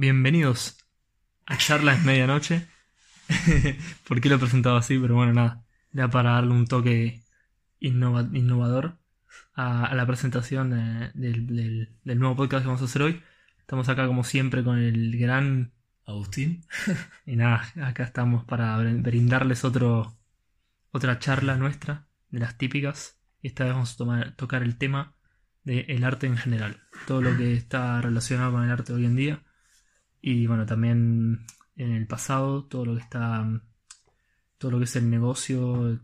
bienvenidos a Charlas Medianoche. ¿Por qué lo he presentado así? Pero bueno, nada. Ya para darle un toque innova- innovador a, a la presentación eh, del, del- del nuevo podcast que vamos a hacer hoy. Estamos acá como siempre con el gran... Agustín. Y nada, acá estamos para br- brindarles otro, otra charla nuestra, de las típicas. Y esta vez vamos a tomar- tocar el tema del arte en general. Todo lo que está relacionado con el arte hoy en día. Y bueno, también en el pasado, todo lo que está. Todo lo que es el negocio,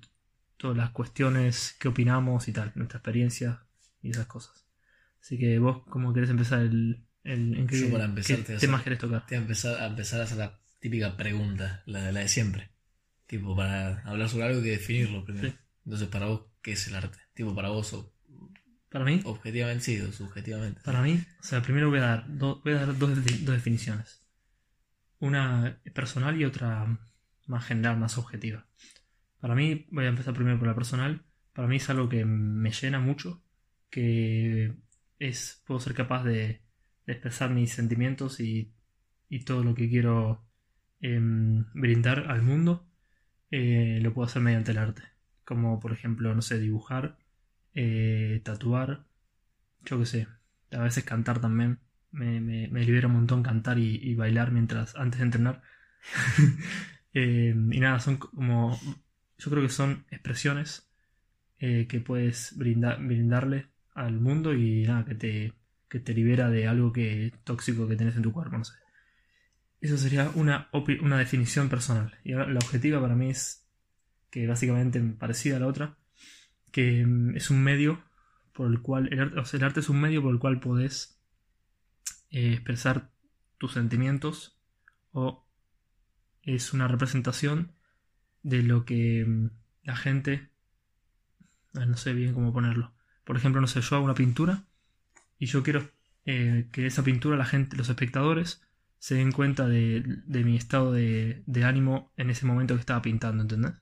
todas las cuestiones que opinamos y tal, nuestra experiencia y esas cosas. Así que vos, ¿cómo querés empezar el. el en qué, Yo para empezar qué te voy a temas hacer- querés tocar? Te voy a empezar, a empezar a hacer la típica pregunta, la, de- la de siempre. Tipo, para hablar sobre algo hay que definirlo primero. Sí. Entonces, para vos, ¿qué es el arte? Tipo, para vos, o- Para mí, objetivamente sí, subjetivamente. Para mí, o sea, primero voy a dar, do- voy a dar dos, dos definiciones. Una personal y otra más general, más objetiva. Para mí, voy a empezar primero por la personal. Para mí es algo que me llena mucho, que es, puedo ser capaz de, de expresar mis sentimientos y, y todo lo que quiero em, brindar al mundo, eh, lo puedo hacer mediante el arte. Como por ejemplo, no sé, dibujar, eh, tatuar, yo qué sé, a veces cantar también. Me, me- me libera un montón cantar y, y bailar mientras antes de entrenar. Eh, y nada, son como. Yo creo que son expresiones eh, que puedes brindar, brindarle al mundo y nada, que te, que te libera de algo que tóxico que tenés en tu cuerpo, no sé. Eso sería una, una definición personal. Y ahora la objetiva para mí es que básicamente parecida a la otra, que mm, es un medio por el cual el arte, o sea, el arte es un medio por el cual podés eh, expresar tus sentimientos o es una representación de lo que mm, la gente ah, no sé bien cómo ponerlo por ejemplo no sé yo hago una pintura y yo quiero eh, que esa pintura la gente los espectadores se den cuenta de, de mi estado de, de ánimo en ese momento que estaba pintando ¿entendés?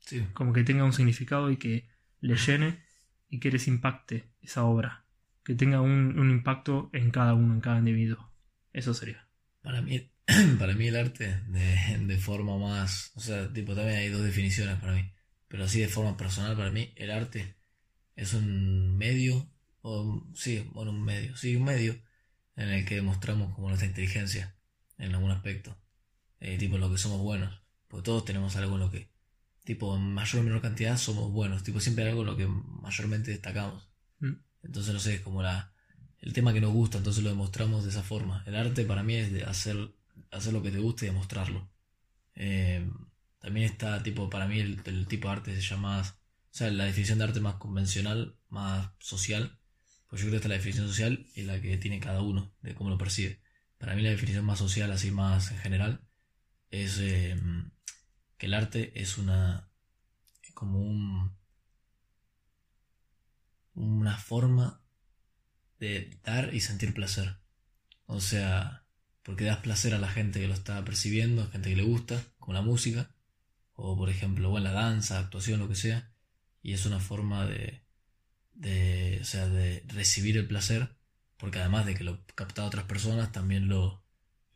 Sí. como que tenga un significado y que le llene y que les impacte esa obra. Que tenga un, impacto en cada uno, en cada individuo. Eso sería. Para mí, para mí el arte de, de forma más, o sea, tipo también hay dos definiciones para mí, pero así de forma personal para mí el arte es un medio, o sí, bueno, un medio, sí, un medio en el que demostramos como nuestra inteligencia en algún aspecto, eh, tipo lo que somos buenos, porque todos tenemos algo en lo que, tipo en mayor o menor cantidad somos buenos, tipo siempre hay algo en lo que mayormente destacamos. Mm. Entonces no sé, es como la, el tema que nos gusta, entonces lo demostramos de esa forma. El arte para mí es de hacer, hacer lo que te gusta y demostrarlo. Eh, también está, tipo, para mí el, el tipo de arte se llama, o sea, la definición de arte más convencional, más social, pues yo creo que está la definición social y la que tiene cada uno, de cómo lo percibe. Para mí la definición más social, así más en general, es eh, que el arte es una, como un, una forma de dar y sentir placer. O sea, porque das placer a la gente que lo está percibiendo, gente que le gusta, con la música, o por ejemplo, bueno, la danza, actuación, lo que sea, y es una forma de, de, o sea, de recibir el placer, porque además de que lo capta a otras personas, también lo,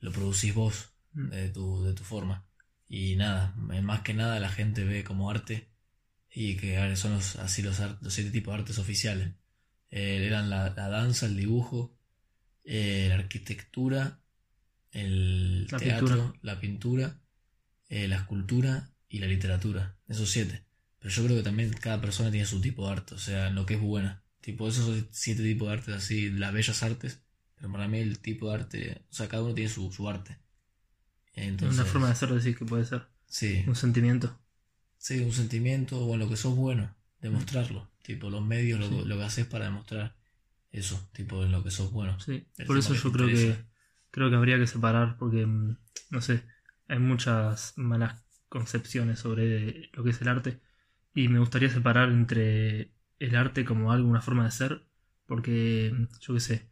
lo producís vos Mm. de tu, de tu forma. Y nada, más que nada la gente ve como arte y que son los, así los, los siete tipos de artes oficiales. Eh, eran la, la danza, el dibujo, eh, la arquitectura, el La teatro, pintura. la pintura, eh, la escultura y la literatura. Esos siete. Pero yo creo que también cada persona tiene su tipo de arte, o sea, en lo que es buena. Tipo, esos siete tipos de artes así, las bellas artes. Pero para mí el tipo de arte, o sea, cada uno tiene su, su arte. Entonces, Una forma de hacer decir que puede ser. Sí, Un sentimiento. sí, un sentimiento o en lo que sos bueno, demostrarlo. Tipo, los medios, lo, Sí. lo que haces para demostrar eso, tipo, en lo que sos bueno. Sí. El Por eso yo creo que, creo que habría que separar porque, mm, no sé, hay muchas malas concepciones sobre lo que es el arte y me gustaría separar entre el arte como algo, una forma de ser, porque, mm, yo qué sé,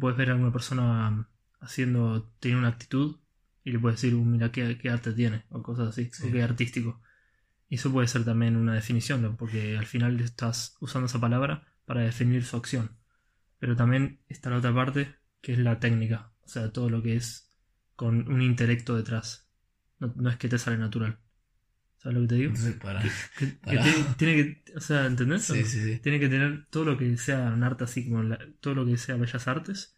puedes ver a alguna persona mm, haciendo, tiene una actitud y le puedes decir, "Uh, mira qué, qué arte tiene, o cosas así, Sí. o qué artístico. Y eso puede ser también una definición, porque al final estás usando esa palabra para definir su acción. Pero también está la otra parte, que es la técnica. O sea, todo lo que es con un intelecto detrás. No, no es que te sale natural. ¿Sabes lo que te digo? Para. Que, que Pará. tiene, tiene que, o sea, ¿entendés? Sí, sí, sí. Tiene que tener todo lo que sea un arte así como la- todo lo que sea bellas artes.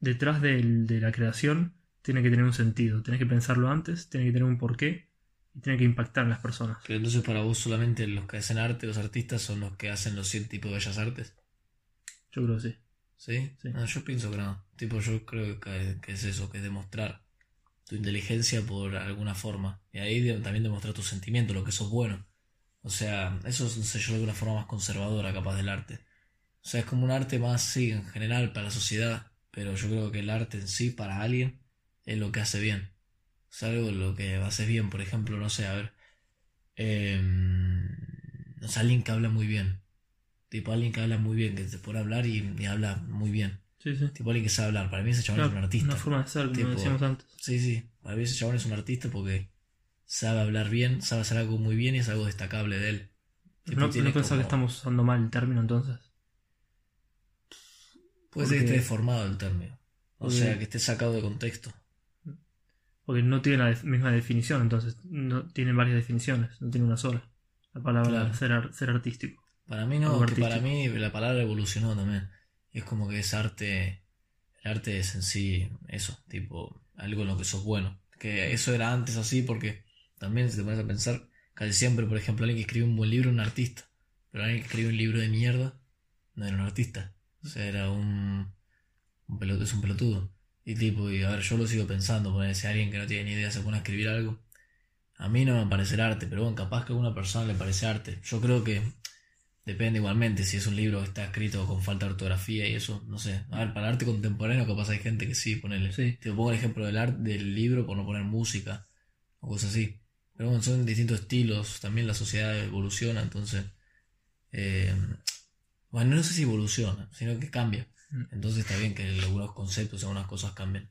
Detrás del- de la creación tiene que tener un sentido. Tienes que pensarlo antes, tiene que tener un porqué y tiene que impactar en las personas. Pero entonces, para vos, solamente los que hacen arte, los artistas, son los que hacen los 100 tipos de bellas artes. Yo creo que sí. ¿Sí? Sí. No, yo pienso que no. Tipo, yo creo que, que es eso, que es demostrar tu inteligencia por alguna forma. Y ahí también demostrar tu sentimiento, lo que sos bueno. O sea, eso es, no sé yo, de una forma más conservadora capaz del arte. O sea, es como un arte más, sí, en general, para la sociedad. Pero yo creo que el arte en sí, para alguien, es lo que hace bien. Es algo lo que haces bien. Por ejemplo, no sé, a ver. em, no sé, alguien que habla muy bien. Tipo, alguien que habla muy bien, que te puede hablar y, y habla muy bien. Sí, sí. Tipo alguien que sabe hablar. Para mí ese chabón Claro, es un artista. Una forma de ser, como Tipo- decíamos antes. Sí, sí. Para mí ese chabón es un artista porque sabe hablar bien, sabe hacer algo muy bien y es algo destacable de él. Tipo, ¿No, tiene no pensás como- que estamos usando mal el término entonces? Puede ser que porque- esté deformado el término. O porque- sea, que esté sacado de contexto. Porque no tiene la misma definición, entonces no tiene varias definiciones, no tiene una sola. La palabra Claro. ser, ar- ser artístico. Para mí no, que para mí la palabra evolucionó también. Es como que es arte. El arte es en sí eso, tipo, algo en lo que sos bueno. Que eso era antes así porque también si te pones a pensar, casi siempre, por ejemplo, alguien que escribe un buen libro es un artista. Pero alguien que escribe un libro de mierda no era un artista. O sea, era un, un pelotudo, es un pelotudo. Y tipo, y a ver, yo lo sigo pensando, poner si alguien que no tiene ni idea se pone a escribir algo. A mí no me parecer arte, pero bueno, capaz que a alguna persona le parece arte. Yo creo que depende igualmente si es un libro que está escrito con falta de ortografía y eso, no sé. A ver, para arte contemporáneo capaz hay gente que sí, ponele. Sí. Te pongo el ejemplo del arte del libro por no poner música o cosas así. Pero bueno, son distintos estilos, también la sociedad evoluciona, entonces... eh, bueno, no sé si evoluciona, sino que cambia. Mm. Entonces está bien que algunos conceptos, algunas cosas cambien.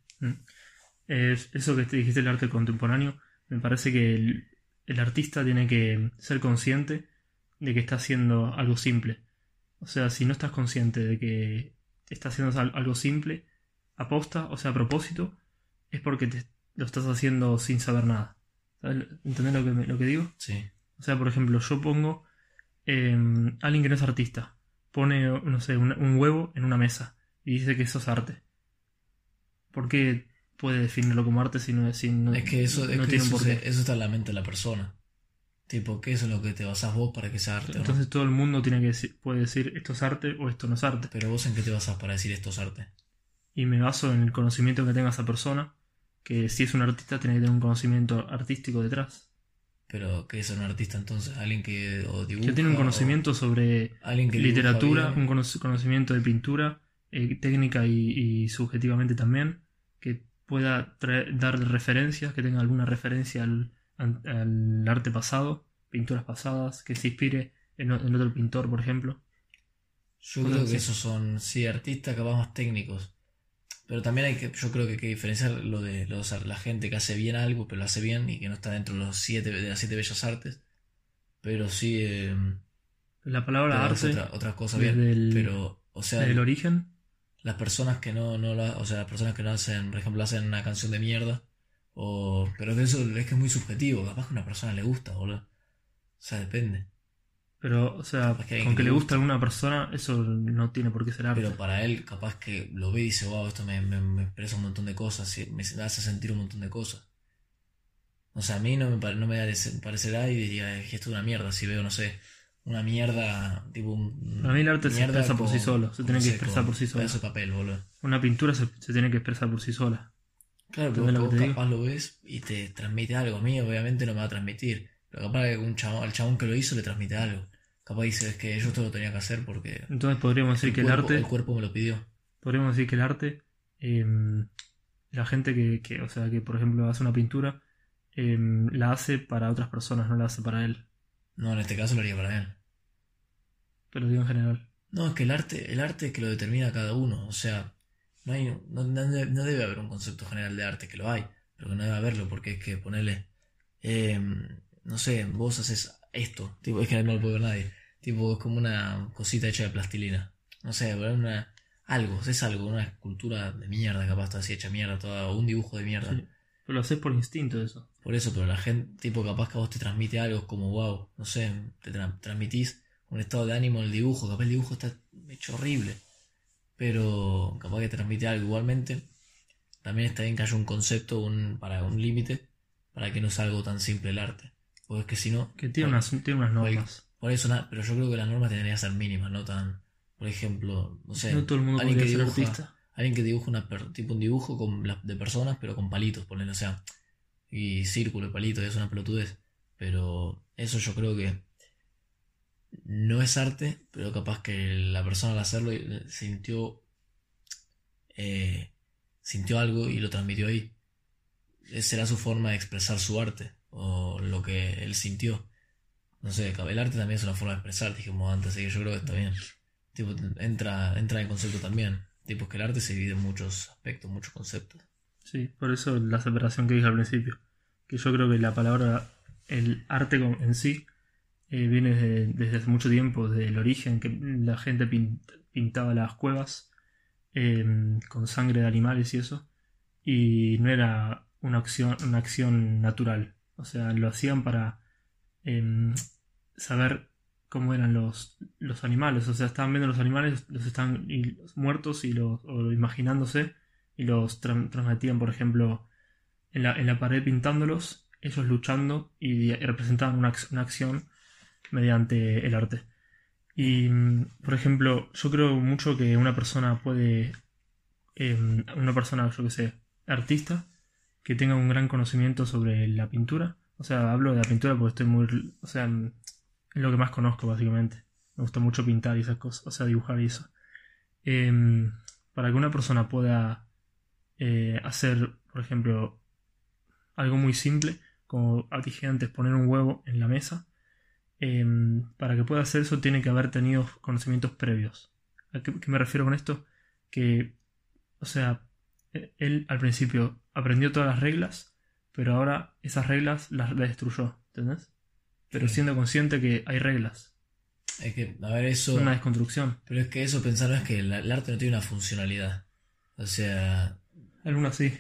Es- eso que te dijiste del arte contemporáneo, me parece que el, el artista tiene que ser consciente de que está haciendo algo simple. O sea, si no estás consciente de que está haciendo al- algo simple, aposta, o sea, a propósito, es porque te- lo estás haciendo sin saber nada. ¿Sabes? ¿Entendés lo que, lo que digo? Sí. O sea, por ejemplo, yo pongo eh, alguien que no es artista, pone, no sé, un, un huevo en una mesa y dice que eso es arte. ¿Por qué puede definirlo como arte si no, si no, Es que eso, es no que tiene eso, porqué? se- eso está en la mente de la persona. Tipo, ¿qué es en lo que te basás vos para que sea arte? no? Entonces todo el mundo tiene que decir- puede decir esto es arte o esto no es arte. Pero vos en qué te basás para decir esto es arte. Y me baso en el conocimiento que tenga esa persona, que si es un artista tiene que tener un conocimiento artístico detrás. Pero ¿qué es un artista entonces? Alguien que o dibuja. Que tiene un conocimiento sobre alguien que literatura, bien. un cono- conocimiento de pintura, eh, técnica y, y subjetivamente también, que pueda dar referencias, que tenga alguna referencia al, al- arte pasado, pinturas pasadas, que se inspire en, otro pintor, por ejemplo. Yo creo que esos son, sí, artistas capaz más técnicos. Pero también hay que, yo creo que hay que diferenciar lo de los, la gente que hace bien algo, pero lo hace bien y que no está dentro de los siete, de las siete bellas artes. Pero sí, eh, La palabra arte, otra, otras cosas bien. el- Pero, o sea, el origen, las personas que no, no la, o sea, las personas que no hacen, por ejemplo, hacen una canción de mierda, o, pero que eso es que es muy subjetivo, capaz que a una persona le gusta, boludo. O sea, depende. Pero, o sea, con que que le gusta a alguna persona, eso no tiene por qué ser arte. Pero para él, capaz que lo ve y dice, wow, esto me, me, me expresa un montón de cosas, me hace sentir un montón de cosas. O sea, a mí no me, no me parece- parecerá y diría, esto es una mierda. Si veo, no sé, una mierda, tipo un. Para mí el arte se expresa por con- sí solo, se tiene no que sé, expresar por sí solo. pedazo de papel, boludo. Una pintura se, se tiene que expresar por sí sola. Claro, pero ¿Entendés vos, capaz lo ves y te transmite algo. A mí, obviamente, no me va a transmitir. Pero capaz que un chabón, al chabón que lo hizo le transmite algo. Capaz dice, es que yo esto lo tenía que hacer porque. Entonces podríamos decir el que el arte, el cuerpo me lo pidió. podríamos decir que el arte, eh, la gente que, que, o sea, que por ejemplo hace una pintura, eh, la hace para otras personas, no la hace para él. No, en este caso lo haría para él. Pero digo en general. No, es que el arte, el arte es que lo determina cada uno. O sea, no hay, no, no debe, haber un concepto general de arte, que lo hay, pero que no debe haberlo, porque es que ponerle, no sé, vos haces esto, tipo, es que no lo puede ver nadie. Tipo, es como una cosita hecha de plastilina. No sé, poner una, algo, es algo, una escultura de mierda, capaz está así hecha mierda, toda, o un dibujo de mierda. Sí. Pero lo haces por instinto eso. Por eso, pero la gente, tipo, capaz que a vos te transmite algo como, wow, no sé, te tra- transmitís un estado de ánimo en el dibujo, capaz el dibujo está hecho horrible, pero capaz que transmite algo igualmente. También está bien que haya un concepto, un, para un límite, para que no sea algo tan simple el arte. Porque es que si no... Que tiene unas, tiene unas normas. Por eso, na- pero yo creo que las normas tendrían que ser mínimas, no tan... Por ejemplo, no sé, no todo el mundo alguien que ser dibuja- artista. alguien que dibuja una per- tipo un dibujo con la- de personas, pero con palitos, ponele, o sea, y círculo y palitos, es una pelotudez. Pero eso yo creo que no es arte, pero capaz que la persona al hacerlo eh, sintió eh, sintió algo y lo transmitió ahí. Será su forma de expresar su arte o lo que él sintió. No sé, el arte también es una forma de expresar, dijimos antes, así que yo creo que está bien. Entra, entra en concepto también. Tipo, que el arte se divide en muchos aspectos, muchos conceptos. Sí, por eso la separación que dije al principio. Que yo creo que la palabra, el arte en sí, eh, viene de- desde hace mucho tiempo, desde el origen, que la gente pin- pintaba las cuevas eh, con sangre de animales y eso. Y no era una acción, una acción natural. O sea, lo hacían para em, saber cómo eran los, los animales. O sea, estaban viendo los animales, los están muertos y los, o imaginándose y los tran- transmitían, por ejemplo, en la, en la pared pintándolos, ellos luchando y, representaban una, una acción mediante el arte. Y, mm, por ejemplo, yo creo mucho que una persona puede, em, una persona, yo que sé, artista, que tenga un gran conocimiento sobre la pintura. O sea, hablo de la pintura porque estoy muy, o sea, mm, es lo que más conozco básicamente. Me gusta mucho pintar y esas cosas, o sea, dibujar y eso. Em, para que una persona pueda eh, hacer, por ejemplo, algo muy simple, como dije antes, poner un huevo en la mesa, em, para que pueda hacer eso tiene que haber tenido conocimientos previos. ¿A qué, qué me refiero con esto? Que, o sea, e- él al principio aprendió todas las reglas, pero ahora esas reglas las, destruyó, ¿entendés? Pero Sí. siendo consciente que hay reglas, Es que, a ver, eso. una desconstrucción. Pero es que eso pensar es que el, el arte no tiene una funcionalidad. O sea, Algunas sí.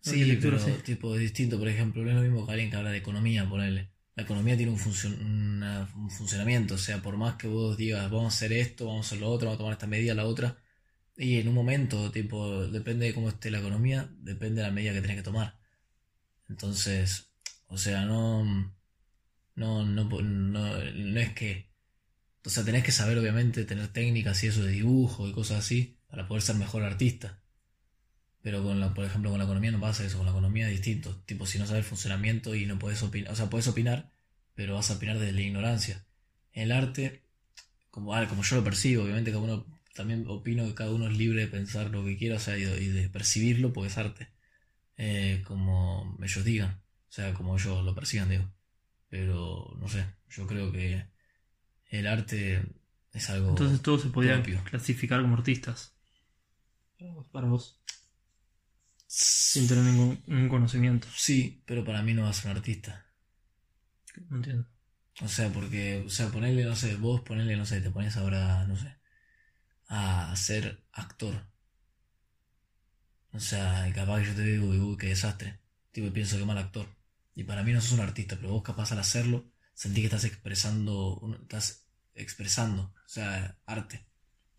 sí, pero sí. tipo es distinto. Por ejemplo, no es lo mismo que alguien que habla de economía, ponerle. La economía tiene un, una- un funcionamiento. O sea, por más que vos digas, vamos a hacer esto, vamos a hacer lo otro, vamos a tomar esta medida, la otra. Y en un momento, tipo, depende de cómo esté la economía, depende de la medida que tenés que tomar. Entonces, o sea, no. No, no, no, es que. O sea, tenés que saber, obviamente, tener técnicas y eso de dibujo y cosas así para poder ser mejor artista. Pero con la, por ejemplo, con la economía no pasa eso, con la economía es distinto. Tipo, si no sabes el funcionamiento y no puedes opinar, o sea, puedes opinar, pero vas a opinar desde la ignorancia. En el arte, como, ah, como yo lo percibo, obviamente cada uno, también opino que cada uno es libre de pensar lo que quiera, o sea, y de, y de percibirlo, porque es arte. Eh, como ellos digan, o sea, como ellos lo persigan, digo. Pero, no sé, yo creo que el arte es algo... Entonces todos se podían propio. clasificar como artistas. Para vos. Sin tener ningún, ningún conocimiento. Sí, pero para mí no vas a ser un artista. No entiendo. O sea, porque, o sea, ponerle, no sé, vos ponerle, no sé, te pones ahora, no sé, a ser actor. O sea, capaz que yo te digo, uy, uy, qué desastre. Tipo, pienso que mal actor. Y para mí no sos un artista, pero vos capaz al hacerlo, sentí que estás expresando, estás expresando, o sea, arte.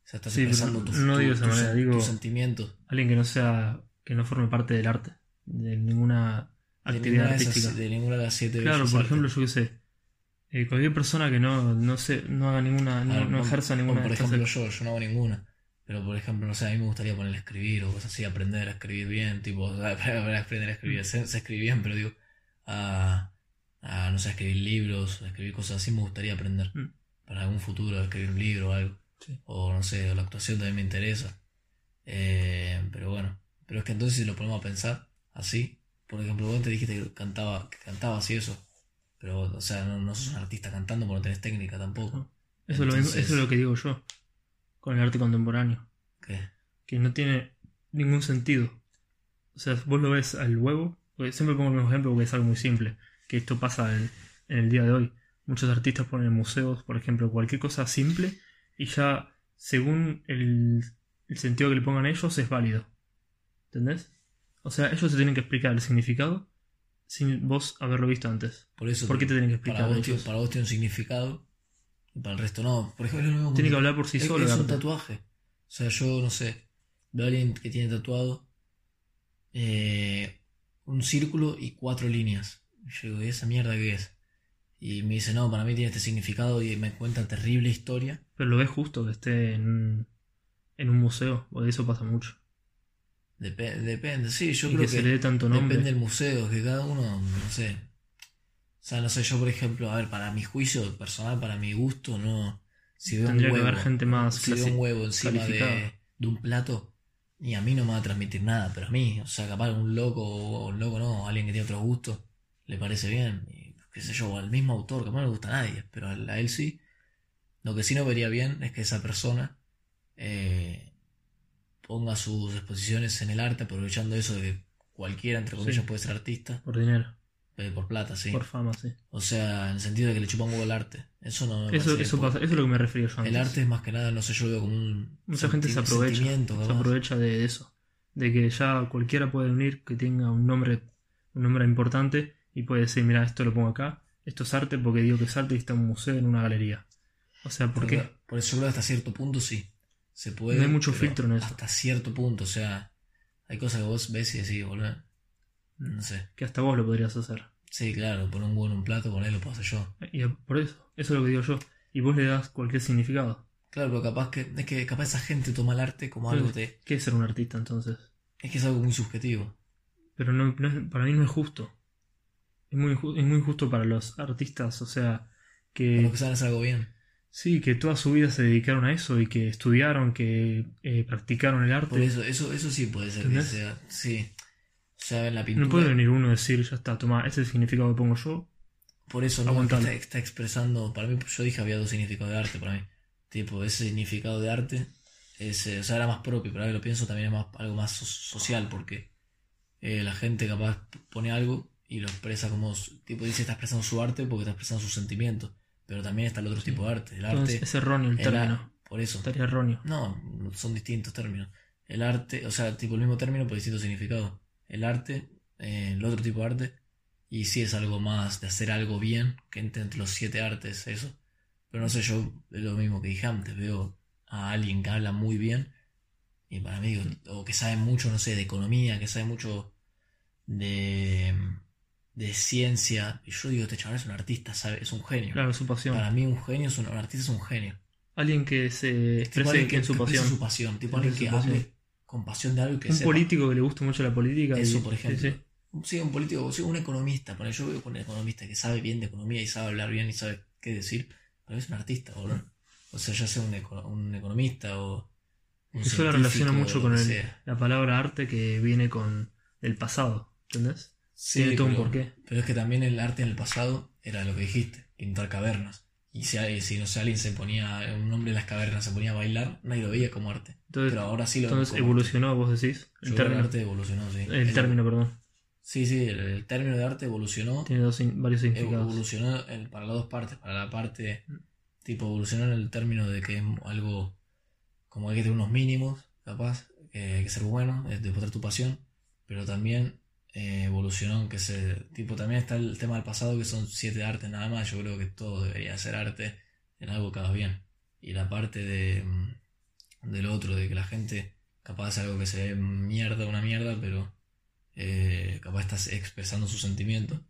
O sea, estás Sí, expresando tus, no tu- digo de esa tus- manera, digo- tus sentimientos. Alguien que no sea. que no forme parte del arte. De ninguna actividad de esas- artística. de ninguna de las siete Claro, por ejemplo, yo qué sé. eh, cualquier persona que no, no, sé, no haga ninguna. No, ver, no ejerza ninguna Por ejemplo, yo, yo no hago ninguna. Pero por ejemplo, no sé, a mí me gustaría ponerle a escribir o cosas así, aprender a escribir bien, tipo, o sea, aprender a escribir, sé escribir bien, pero digo, a, a, no sé, escribir libros, a escribir cosas así, me gustaría aprender. Mm. Para algún futuro, escribir un libro o algo. Sí. O no sé, la actuación también me interesa. Eh, pero bueno, pero es que entonces si lo ponemos a pensar así, por ejemplo, vos te dijiste que cantaba, que cantabas y eso. Pero, o sea, no, no sos un artista cantando porque no tenés técnica tampoco. Eso, es lo Entonces- eso es lo que digo yo. Con el arte contemporáneo. ¿Qué? que no tiene ningún sentido. O sea, vos lo ves al huevo, siempre pongo el mismo ejemplo porque es algo muy simple, que esto pasa en, en el día de hoy. Muchos artistas ponen en museos, por ejemplo, cualquier cosa simple y ya según el, el sentido que le pongan ellos es válido. ¿Entendés? O sea, ellos te tienen que explicar el significado sin vos haberlo visto antes. Por eso. ¿Por qué te tienen que explicar para vos, para vos tiene un significado y para el resto no. Por ejemplo, mismo Tiene que hablar por sí es, solo. es un tatuaje. O sea, yo no sé. Veo a alguien que tiene tatuado eh, un círculo y cuatro líneas. Yo digo, ¿y esa mierda qué es? Y me dice, no, para mí tiene este significado y me cuenta terrible historia. Pero lo ves justo que esté en un, en un museo, porque eso pasa mucho. Depe- depende, sí, yo y creo que, que se le dé tanto nombre. depende del museo, que cada uno, no sé. O sea, no sé, yo por ejemplo, a ver, para mi juicio personal, para mi gusto, no. Si veo Tendría un que huevo, haber gente más si veo un huevo encima de, de un plato, y a mí no me va a transmitir nada, pero a mí, o sea, capaz un loco o un loco no, alguien que tiene otro gusto, le parece bien, y qué sé yo, o al mismo autor, que no le gusta a nadie, pero a a él sí. Lo que sí no vería bien es que esa persona eh, ponga sus exposiciones en el arte, aprovechando eso de que cualquiera, entre comillas, Sí. puede ser artista, Por dinero, eh, por plata, sí. por fama, sí. O sea, en el sentido de que le chupa un huevo el arte. Eso no me Eso, eso pasa, eso es lo que me refería yo antes. El arte es más que nada, no sé, yo lo veo como un. Mucha gente se aprovecha. Se aprovecha de eso. De que ya cualquiera puede venir que tenga un nombre, un nombre importante y puede decir, mira, esto lo pongo acá, esto es arte porque digo que es arte y está en un museo, en una galería. O sea, ¿por qué? Porque- Por eso yo creo que hasta cierto punto sí. Se puede. No hay mucho filtro en eso. Hasta cierto punto, o sea, hay cosas que vos ves y decís, boludo. No sé. Que hasta vos lo podrías hacer. Sí, claro, poner un huevo en un plato, ponerlo, lo puedo hacer yo. Y por eso, eso es lo que digo yo. Y vos le das cualquier significado. Claro, pero capaz que. Es que capaz esa gente toma el arte como algo de. ¿Qué es ser un artista entonces? Es que es algo muy subjetivo. Pero no, no es- para mí no es justo. Es muy, es muy injusto para los artistas, o sea, que... Como que saben hacer algo bien. Sí, que toda su vida se dedicaron a eso y que estudiaron, que eh, practicaron el arte. Por eso, eso, eso sí puede ser que sea. Sí. La pintura. no puede venir uno y decir, ya está, toma, este es el significado que pongo yo. Por eso no está, está expresando, para mí, yo dije había dos significados de arte para mí. Tipo, ese significado de arte, ese, o sea, era más propio, pero ahora que lo pienso también es más, algo más so- social, porque eh, la gente capaz pone algo y lo expresa como, tipo, dice está expresando su arte porque está expresando sus sentimientos, pero también está el otro Sí. tipo de arte, el Entonces arte, es erróneo el término. por eso. Estaría erróneo. No, son distintos términos. El arte, o sea, tipo el mismo término, pero distinto significado. El arte, eh, el otro tipo de arte, y sí es algo más de hacer algo bien, que entre, entre los siete artes, eso. Pero no sé, yo es lo mismo que dije antes, veo a alguien que habla muy bien, y para mí, o que sabe mucho, no sé, de economía, que sabe mucho de, de ciencia, y yo digo, este chaval es un artista, sabe, es un genio. Claro, su pasión. Para mí un genio, es un, un artista es un genio. Alguien que se Tipo exprese alguien que en su pasión. su pasión, tipo alguien que hable de algo que Un sepa. político que le guste mucho la política. y- Eso, por ejemplo. sí. Sí, un político, sí, un economista. Ponele, yo veo con un economista que sabe bien de economía y sabe hablar bien y sabe qué decir. Pero es un artista, boludo. O sea, ya sea un, un economista o un Yo la relaciono mucho con el- la palabra arte que viene con el pasado. ¿Entendés? Sí, Tiene todo un pero, porqué. pero es que también el arte en el pasado era lo que dijiste, pintar cavernas. Y si, si no sé, alguien se ponía, un hombre en las cavernas se ponía a bailar, nadie lo veía como arte. Entonces, Pero ahora sí lo entonces arte. evolucionó, vos decís. El término. el arte evolucionó, sí. El término, perdón. Sí, sí, el, el término de arte evolucionó. Tiene dos, varios significados. Evolucionó para las dos partes. Para la parte, tipo, evolucionó en el término de que es algo como hay que tener unos mínimos, capaz, que hay que ser bueno, es demostrar tu pasión. Pero también eh, evolucionó que se. Tipo, también está el tema del pasado, que son siete artes nada más. Yo creo que todo debería ser arte en algo que hagas bien. Y la parte de, mm, del otro, de que la gente capaz hace algo que se ve mierda, una mierda, pero eh, capaz estás expresando sus sentimientos.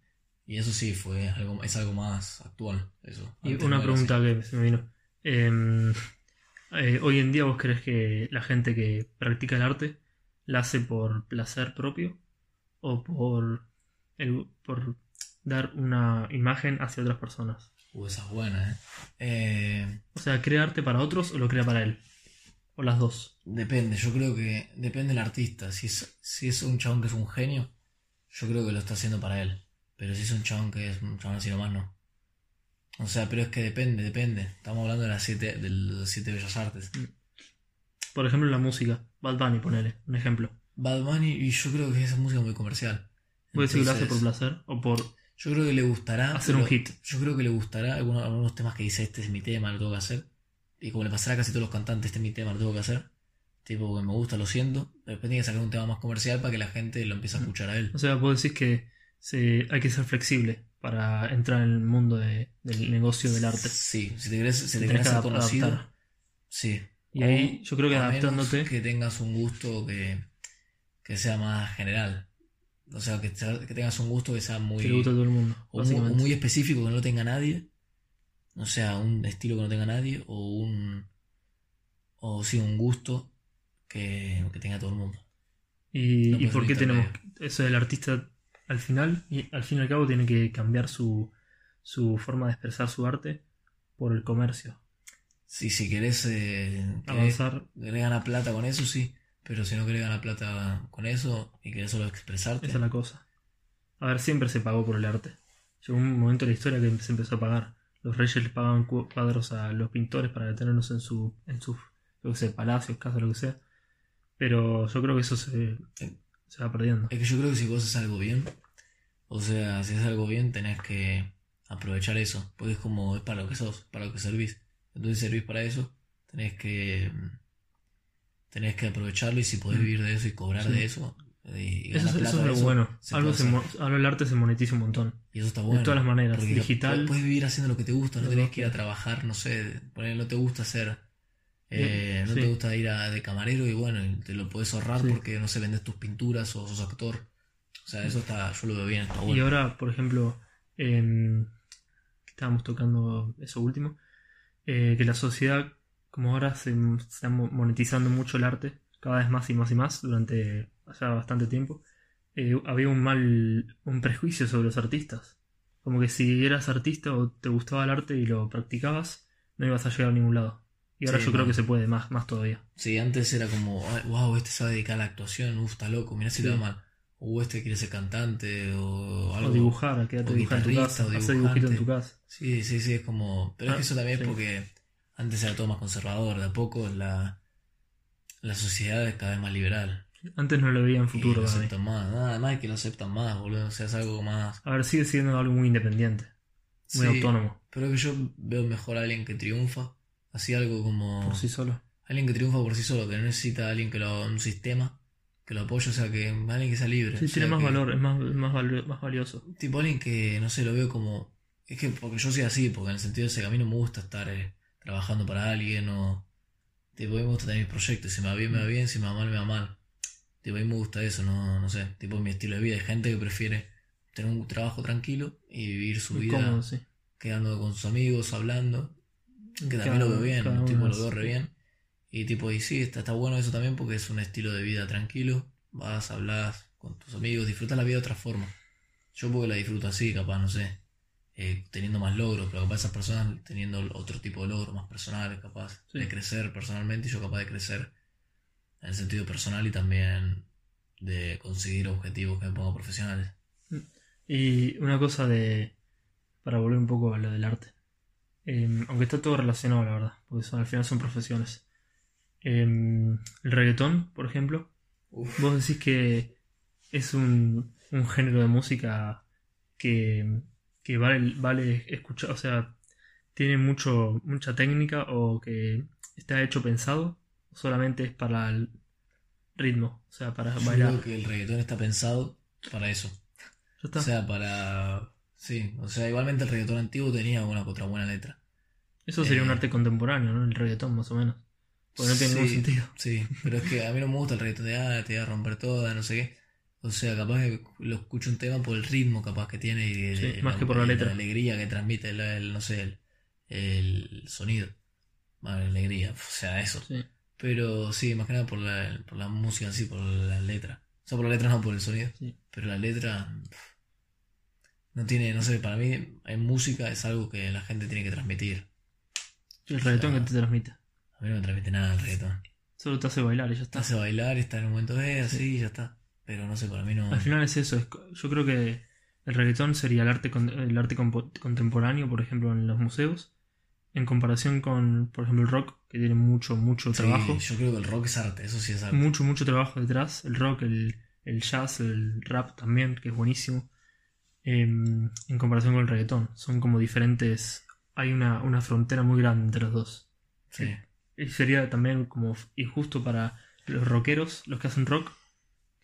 Y eso sí fue algo, es algo más actual. Eso. Y una pregunta así. que se me vino. Em, eh, hoy en día vos crees que la gente que practica el arte la hace por placer propio o por, el- por dar una imagen hacia otras personas. Uh, esa es buena, ¿eh? Eh, O sea, ¿crea arte para otros o lo crea para él? O las dos. Depende, yo creo que depende del artista. Si es, si es un chabón que es un genio, yo creo que lo está haciendo para él. Pero si es un chabón que es un chabón así nomás, no. O sea, pero es que depende, depende. Estamos hablando de las siete, de las siete bellas artes. Por ejemplo, la música. Bad Bunny, ponele, un ejemplo. Bad Bunny, y yo creo que esa música es muy comercial. ¿Puede decir que lo hace por placer o por Yo creo que le gustará. hacer pero un hit? Yo creo que le gustará algunos, algunos temas que dice: Este es mi tema, lo tengo que hacer. Y como le pasará a casi todos los cantantes, este es mi tema, lo tengo que hacer. Tipo, porque me gusta, lo siento. Después tiene que sacar un tema más comercial para que la gente lo empiece a escuchar a él. O sea, vos decís que se, hay que ser flexible para entrar en el mundo de- del negocio del arte. Sí, si te querés, si te Tenés querés que ser conocido, adaptar. sí. Y ahí yo creo que adaptándote. que tengas un gusto que, que sea más general. O sea, que, que tengas un gusto que sea muy, que le gusta a todo el mundo. o muy, o básicamente. muy específico que no lo tenga nadie. O sea, un estilo que no tenga nadie. O un. O sí, un gusto que, que tenga todo el mundo. ¿Y, No y por qué tenemos intermedio. eso del artista al final? Y al fin y al cabo tiene que cambiar su, su forma de expresar su arte por el comercio. Sí, si querés, eh, querés, Avanzar, querés ganar plata con eso, sí. Pero si no querés ganar plata con eso y querés solo expresarte. esa es la cosa. A ver, siempre se pagó por el arte. Llegó un momento en la historia que se empezó a pagar. Los reyes les pagaban cu- cuadros a los pintores para tenerlos en su, en sus, yo qué sé, palacios, casas, lo que sea. Pero yo creo que eso se, se va perdiendo. Es que yo creo que si vos haces algo bien, o sea, si haces algo bien, tenés que aprovechar eso. Porque es como, es para lo que sos, para lo que servís. Entonces servís para eso, tenés que tenés que aprovecharlo y si podés vivir de eso y cobrar Sí. de eso y, y Eso, es- eso lo eso, bueno. se Algo se el arte se monetiza un montón. Y eso está bueno. de todas las maneras. Digital. Puedes vivir haciendo lo que te gusta, no tenés que ir a trabajar, no sé, poner, no te gusta hacer, eh, no te gusta ir a, de camarero y bueno, y te lo puedes ahorrar Sí. porque no sé, vendes tus pinturas o sos actor. O sea, eso está, yo lo veo bien, está Y bueno. ahora, por ejemplo, em, estábamos tocando eso último, eh, que la sociedad, como ahora se, se está mo- monetizando mucho el arte, cada vez más y más y más, durante ya bastante tiempo, eh, había un mal, un prejuicio sobre los artistas. Como que si eras artista o te gustaba el arte y lo practicabas, no ibas a llegar a ningún lado. Y ahora Sí, yo creo que se puede más, más todavía. Sí, antes era como, "Ay, wow, este sabe dedicar a la actuación, uff, está loco, mirá si Sí. va mal. O este quiere ser cantante o algo. O dibujar, quédate o dibujando en tu casa, o hacer dibujito en tu casa. Sí, sí, sí, es como... Pero es Ah, que eso también sí. es porque antes era todo más conservador, de a poco la, la sociedad es cada vez más liberal. Antes no lo veía en Y futuro. lo para mí. aceptan más, nada más que lo aceptan más, boludo. O sea, es algo más... A ver, sigue siendo algo muy independiente, muy Sí, autónomo, Pero que yo veo mejor a alguien que triunfa, así algo como... por sí solo. Alguien que triunfa por sí solo, que no necesita a alguien que lo... un sistema que lo apoye, o sea, que alguien que sea libre. Sí, o sea, tiene más que- valor, es más, más, valio- más valioso. Tipo alguien que, no sé, lo veo como... Es que porque yo soy así, porque en el sentido de ese que a mí no me gusta estar eh, trabajando para alguien o... Tipo, a mí me gusta tener mis proyectos, si me va bien, me va bien, si me va mal, me va mal. Tipo, a mí me gusta eso, no, no sé, tipo mi estilo de vida. Hay gente que prefiere tener un trabajo tranquilo y vivir su Muy vida cómodo, sí. quedando con sus amigos, hablando. Que también lo veo bien, uno tipo, lo veo re bien. Y tipo, y sí, está, está bueno eso también porque es un estilo de vida tranquilo. Vas, hablas con tus amigos, disfrutas la vida de otra forma. Yo porque la disfruto así, capaz, no sé, eh, teniendo más logros, pero capaz esas personas teniendo otro tipo de logros más personales, capaz Sí. de crecer personalmente y yo capaz de crecer en el sentido personal y también de conseguir objetivos que me pongo profesionales. Y una cosa de. para volver un poco a lo del arte. Eh, aunque está todo relacionado, la verdad, porque son- al final son profesiones. Eh, el reggaetón, por ejemplo, vos decís que es un, un género de música que, que vale, vale escuchar, o sea, tiene mucho, mucha técnica o que está hecho pensado, solamente es para el ritmo, o sea, para Yo bailar. creo que el reggaetón está pensado para eso. Ya está. O sea, para... Sí, o sea, igualmente el reggaetón antiguo tenía una otra buena letra. Eso sería un eh, arte contemporáneo, ¿no? El reggaetón, más o menos. Porque no tiene ningún Sí, sentido. Sí, pero es que a mí no me gusta el reggaetón de, ah, te voy a romper toda, no sé qué. O sea, capaz que lo escucho un tema por el ritmo capaz que tiene y de- Sí, de más que por la letra. alegría que transmite el, el, no sé, el, el sonido. Más la alegría, o sea, eso. Sí. Pero sí, más que nada por la, por la música en sí, por la letra. O sea, por la letra no por el sonido. Sí. Pero la letra no tiene, no sé, para mí en música es algo que la gente tiene que transmitir. El reggaetón que te transmite. A mí no me transmite nada el reggaetón. Solo te hace bailar y ya Te está. hace bailar, está en un momento, eh, así, y ya está. Pero no sé, para mí no. Al final es eso. es yo creo que el reggaetón sería el arte, el arte contemporáneo, por ejemplo, en los museos. En comparación con, por ejemplo, el rock, que tiene mucho, mucho Sí, trabajo. yo creo que el rock es arte, eso sí es arte. Mucho, mucho trabajo detrás. El rock, el, el jazz, el rap también, que es buenísimo. Em, en comparación con el reggaetón. Son como diferentes. Hay una, una frontera muy grande entre los dos. Sí. Y sería también como injusto para los rockeros, los que hacen rock,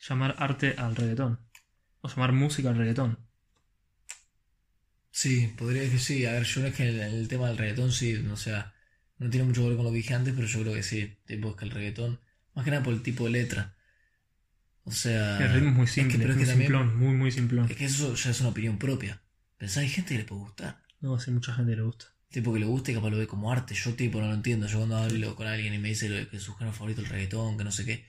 llamar arte al reggaetón. O llamar música al reggaetón. Sí, podría decir sí. A ver, yo es que el, el tema del reggaetón sí, o sea, no tiene mucho que ver con lo que dije antes, pero yo creo que sí. Tipo, es que el reggaetón, más que nada por el tipo de letra. O sea. El ritmo es muy es que- simple, pero es muy que también- simplón, muy, muy simplón. Es que eso ya es una opinión propia. Pensá, hay gente que le puede gustar. No, sí, mucha gente le gusta. Tipo que le gusta y capaz lo ve como arte. Yo tipo no lo entiendo. Yo cuando hablo con alguien y me dice lo- que su género favorito es el reggaetón, que no sé qué.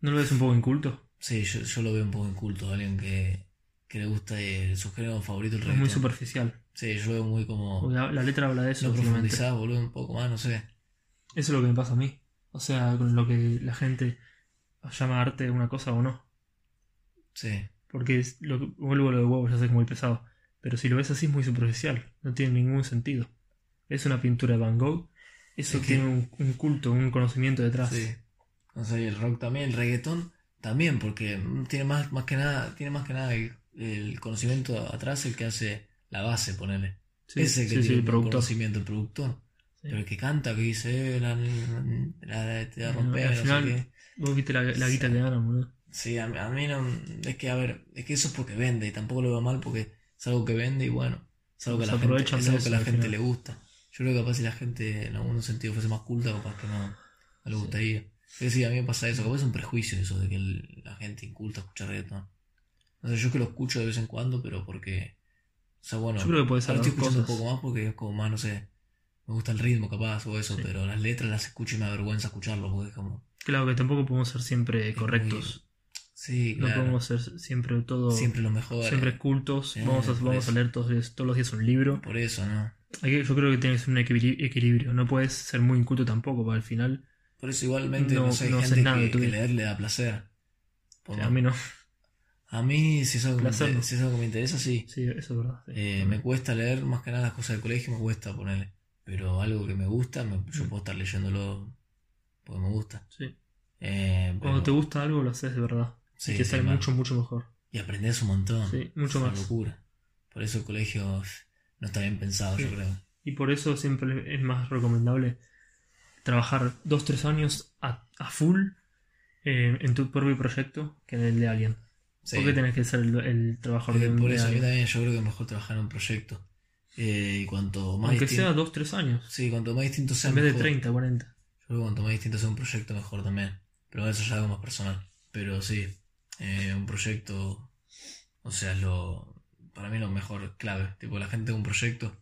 ¿No lo ves un poco inculto? Sí, yo, yo lo veo un poco inculto. Alguien que, que le gusta eh, su género favorito el Es muy superficial. Sí, yo lo veo muy como... La, la letra habla de eso, No básicamente. profundizás, boludo, un poco más, no sé. Eso es lo que me pasa a mí. O sea, con lo que la gente llama arte una cosa o no. Sí, Porque es lo que, vuelvo a lo de huevo, ya sé que es muy pesado. Pero si lo ves así es muy superficial. No tiene ningún sentido. Es una pintura de Van Gogh. Eso Es que- tiene un, un culto, un conocimiento detrás. sí. O sea, y el rock también, el reggaetón también, porque mm, tiene más, más que nada, tiene más que nada el, el conocimiento atrás el que hace la base, ponele. Sí, Ese que sí, tiene sí, el productor. conocimiento, el productor. Pero el que canta, que dice, eh, la, la- te va a romper, al no sé final- qué. Vos viste la, la guita que ganan, boludo. Sí, a, mí- a mí no. Es que, a ver, es que eso es porque vende y tampoco lo veo mal porque es algo que vende y bueno, es algo que, la gente, es algo que la gente final. le gusta. Yo creo que capaz si la gente en algún sentido fuese más culta, capaz que no, no le gustaría. Es sí, a mí me pasa eso, capaz es un prejuicio eso de que el- la gente inculta escucha reggaetón. No sé, yo que lo escucho de vez en cuando, pero porque. O sea, bueno, Yo creo que puede ser ahora estoy escuchando un cosas. poco más porque es como más, no sé, me gusta el ritmo capaz o eso, Sí. pero las letras las escucho y me avergüenza escucharlo porque es como. Claro que tampoco podemos ser siempre Es correctos. Sí, No claro. podemos ser siempre todo. Siempre lo mejor. siempre eh. cultos. Sí, vamos a, vamos a leer todos, los días- todos los días un libro. Por eso, ¿no? Yo creo que tiene que ser un equilibrio, equilibrio. No puedes ser muy inculto tampoco, porque al final. Por eso igualmente No- no, sé, hay no gente nada que, leer le da placer. A mí no. a mí, si es algo, que me, si es algo que me interesa, sí. Sí, eso es verdad. sí. Eh, me cuesta leer más que nada las cosas del colegio, me cuesta ponerle. Pero algo que me gusta, me- yo Mm. puedo estar leyéndolo porque me gusta. Sí. Eh, Cuando pero- te gusta algo, lo haces de verdad. sí, y te sale mucho, mucho mejor. Y aprendes un montón. Sí, mucho Es una más. locura. Por eso el colegio no está bien pensado, Sí. yo creo. Y por eso siempre es más recomendable trabajar dos, tres años a, a full eh, en tu propio proyecto que en el de alguien. Sí. ¿Por qué tenés que ser el, el trabajador de Eh, un por de eso, a mí alguien? también yo creo que es mejor trabajar en un proyecto. Eh, y cuanto más Aunque distinto, sea dos, tres años. Sí, cuanto más distinto sea En vez de mejor. 30, 40. Yo creo que cuanto más distinto sea un proyecto, mejor también. Pero eso ya es algo más personal. Pero sí, eh, un proyecto, o sea, es lo, para mí lo mejor, clave. Tipo, la gente de un proyecto,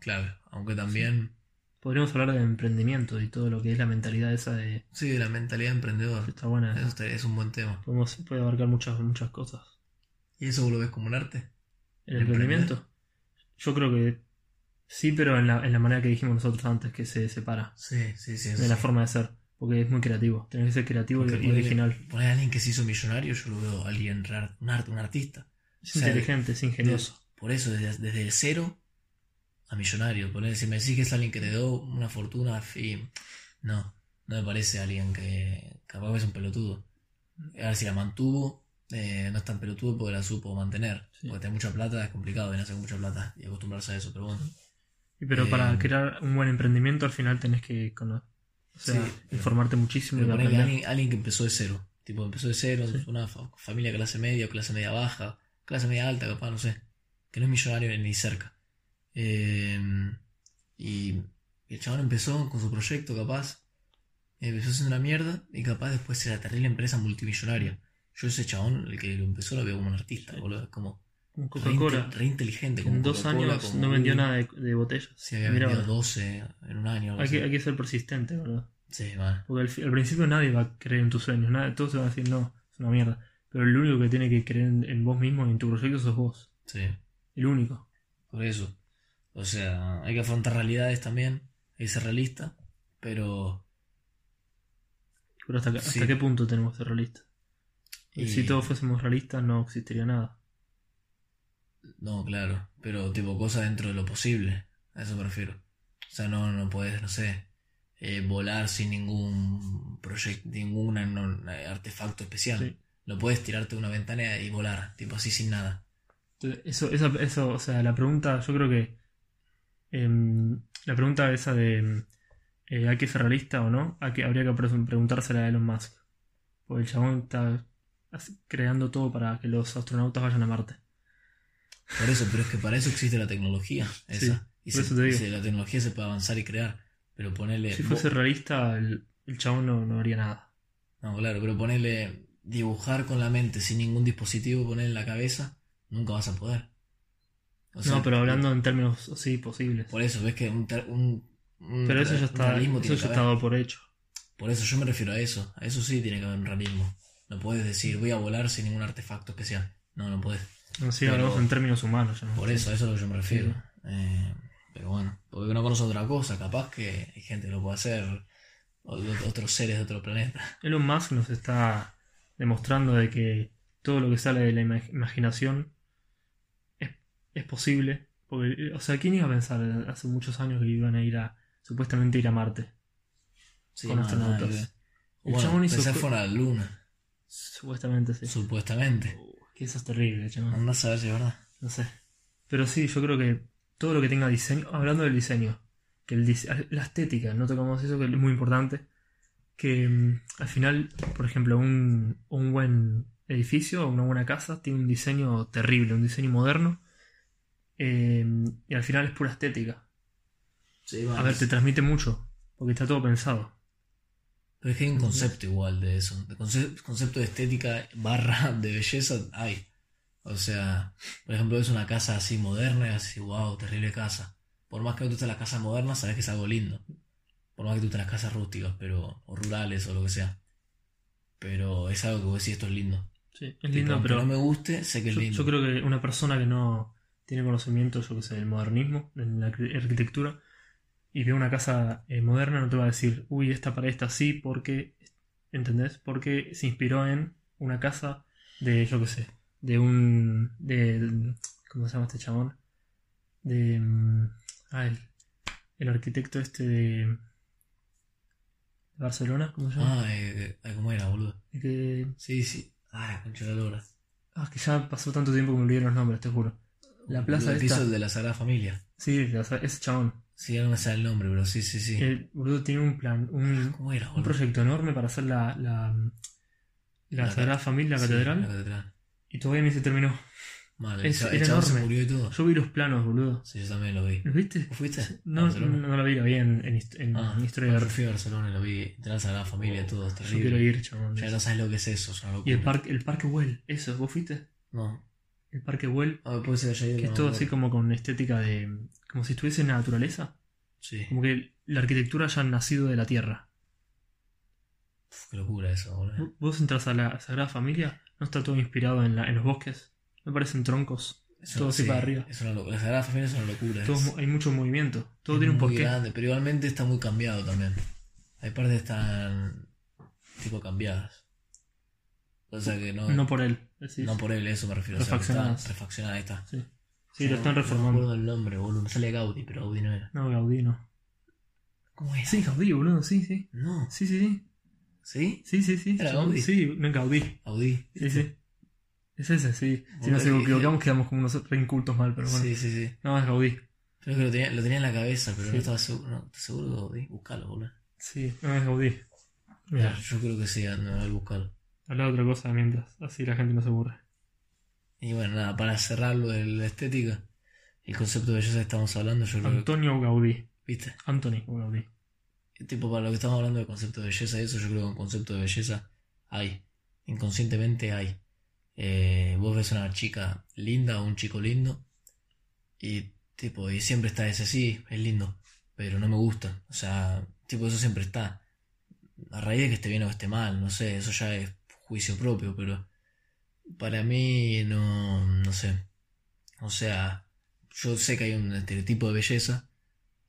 clave. Aunque también, Podríamos hablar de emprendimiento y todo lo que es la mentalidad esa de. sí, de la mentalidad de emprendedor. Está buena. Eso está- es un buen tema. Podemos, puede abarcar muchas, muchas cosas. ¿Y eso vos lo ves como un arte? ¿El emprendimiento? Yo creo que sí, pero en la, en la manera que dijimos nosotros antes, que se separa Sí, sí, sí. de la forma de ser. Porque es muy creativo. Tenés que ser creativo y, Porque y original. Poner a alguien que se hizo millonario, yo lo veo a alguien, un, arte, un artista. Es O sea, inteligente, es ingenioso. Por eso, desde, desde el cero a millonario. Poner, si me decís que es alguien que te dio una fortuna, fin. No, no me parece alguien que capaz es un pelotudo. A ver si la mantuvo, eh, no es tan pelotudo porque la supo mantener. Sí. Porque tener mucha plata es complicado, nacer con mucha plata y acostumbrarse a eso, pero bueno. Y Pero Eh, para crear un buen emprendimiento al final tenés que cono- o sea, Sí, pero- informarte muchísimo Pero y alguien, alguien que empezó de cero. Tipo, empezó de cero, Sí. una fa- familia clase media o clase media baja, clase media alta, capaz, no sé. Que no es millonario ni cerca. Eh, y el chabón empezó con su proyecto, capaz. Empezó haciendo una mierda y capaz después era terrible empresa multimillonaria. Yo ese chabón, el que lo empezó, lo veo como un artista, boludo. Como re, Coca-Cola. re inteligente. Como En dos años como no vendió nada de, de botellas. Sí, había Mirá, vendido 12 en un año. hay, que, hay que ser persistente, ¿verdad? Sí, man. Porque al, principio nadie va a creer en tus sueños. Nada, todos se van a decir, no, es una mierda. Pero el único que tiene que creer en, en vos mismo y en tu proyecto sos vos. Sí. El único. Por eso. O sea, hay que afrontar realidades también. Hay que ser realista. Pero. Pero hasta, qué punto tenemos que ser realistas. Y si todos fuésemos realistas no existiría nada. No, claro. Pero tipo cosas dentro de lo posible. A eso me refiero. O sea, no, no puedes, no sé. eh, volar sin ningún proyecto, ningún no, artefacto especial. Sí. No puedes tirarte de una ventana y volar, tipo así sin nada. Eso, esa, eso, o sea, la pregunta, yo creo que. Em, la pregunta esa de. eh, hay que ser realista o no, hay que, habría que pre- preguntársela a Elon Musk. Porque el chabón está creando todo para que los astronautas vayan a Marte. Por eso, pero es que para eso existe la tecnología. Sí, Esa. y por se- eso te digo. y se- la tecnología se puede avanzar y crear. Pero ponerle. Si fuese realista, el, el chabón no, no haría nada. No, claro, pero ponerle. Dibujar con la mente sin ningún dispositivo, poner en la cabeza, nunca vas a poder. O sea, no, pero hablando en términos así posibles. Por eso, ves que un. un- un Pero eso ya está, eso ya está por hecho. Por eso yo me refiero a eso. A eso sí tiene que haber un realismo. No puedes decir voy a volar sin ningún artefacto especial. No, no puedes. No, sí, Pero- hablamos en términos humanos. no- Por eso, a eso es a lo que yo me refiero. Sí. Eh, pero bueno, porque no conozco otra cosa. Capaz que hay gente que lo puede hacer. O de otros seres de otro planeta. Elon Musk nos está demostrando de que todo lo que sale de la ima- imaginación es, posible. Porque, o sea, ¿quién iba a pensar hace muchos años que iban a ir a supuestamente ir a Marte? Sí, Con no, astronautas. que ver. El Bueno, hizo pensar fuera de la luna. Supuestamente sí. Supuestamente. Que eso es terrible, chabón. Anda a saber si es verdad. No sé. Pero sí, yo creo que todo lo que tenga diseño, hablando del diseño, que el dise- la estética, no tocamos eso, que es muy importante, que mm, al final, por ejemplo, un, un buen edificio o una buena casa tiene un diseño terrible, un diseño moderno, eh, y al final es pura estética. Sí, A ver, te transmite mucho, porque está todo pensado. Pero es que hay un concepto igual de eso. De conce- concepto de estética barra de belleza hay. O sea, por ejemplo, es una casa así moderna y así, wow, terrible casa. Por más que no te gusten las casas modernas, sabes que es algo lindo. Por más que te gusten las casas rústicas, pero, o rurales o lo que sea. Pero es algo que vos decís, esto es lindo. Sí, es lindo, pero no me guste, sé que es yo, lindo. yo creo que una persona que no tiene conocimiento, yo que sé, del modernismo, en la arqui- arquitectura, y ve una casa eh, moderna, no te va a decir, uy, esta pared está así porque, ¿entendés? Porque se inspiró en una casa de, yo que sé, de un, de, ¿cómo se llama este chabón? De, mm, ah, el, el arquitecto este de Barcelona, ¿cómo se llama? Ah, eh, eh, ¿cómo era, boludo? Que, Sí, sí. Ah, la concha de la lora. ah, que ya pasó tanto tiempo que me olvidé los nombres, te juro. La plaza El esta. piso de la Sagrada Familia. Sí, sea, ese chabón. Sí, no me sale el nombre, pero sí, sí, sí. El boludo tiene un plan, un, ¿Cómo era, un proyecto enorme para hacer la, la, la La- Sagrada Familia, la Sí, catedral, la catedral. y todavía ni se terminó. Mal, Es- el era chabón se enorme. murió y todo. Yo vi los planos, boludo. Sí, yo también lo vi. ¿Los viste? ¿Vos fuiste? No, ¿A no, la vi, la vi en, en, hist- en Ah, Historia de Arte. fui a Barcelona lo vi. A la Sagrada Familia y todo, es Yo terrible. quiero ir, chabón. Ya no sabes lo que es eso, es una Y el parque, el parque Well, eso, ¿vos fuiste? No. El parque Well, Ah, puede ser que no es todo así como con estética de. como si estuviese en la naturaleza. Sí. Como que la arquitectura haya nacido de la tierra. Uf, qué locura eso, boludo. Vos- entras a la Sagrada Familia, no está todo inspirado en, la, en los bosques. Me parecen troncos. Eso- todo así sí, para arriba. Es una. La Sagrada Familia es una locura. Todo es- hay mucho movimiento. Todo es tiene un muy porqué. grande, pero igualmente está muy cambiado también. Hay partes que están tipo cambiadas. O sea que no, No por él. decís. no por él, eso me refiero. O sea, ahí está. Sí, sí No, lo están No me reformando. acuerdo el nombre, boludo. Me sale Gaudí, pero Gaudí no era. No, Gaudí no. ¿Cómo era? Sí, Gaudí, boludo, sí, sí. No. Sí, sí, sí. ¿Sí? Sí, sí, sí. ¿Era Gaudí? Sí, no, Gaudí. Gaudí. Sí, sí. Es ese, sí. Si nos es equivocamos, quedamos como unos incultos mal, pero bueno. Sí, sí, sí. No, es Gaudí. Creo que lo tenía, lo tenía en la cabeza, pero Sí. no estaba seguro. No, ¿Estás seguro de Gaudí? Buscalo, boludo. Sí, no, es Gaudí. Mira, Yo creo que sí, no, a buscarlo. Habla de otra cosa mientras. Así la gente no se aburre. Y bueno, nada, para cerrar lo de la estética, el concepto de belleza que estamos hablando, yo creo que. Antonio Gaudí. ¿Viste? Anthony Gaudí. Tipo, para lo que estamos hablando del concepto de belleza y eso, yo creo que un concepto de belleza hay. Inconscientemente hay. Eh, vos ves una chica linda o un chico lindo y tipo, y siempre está ese sí, es lindo, pero no me gusta. O sea, tipo, eso siempre está. A raíz de que esté bien o esté mal, no sé, eso ya es juicio propio, pero para mí no, no sé. O sea, yo sé que hay un estereotipo de belleza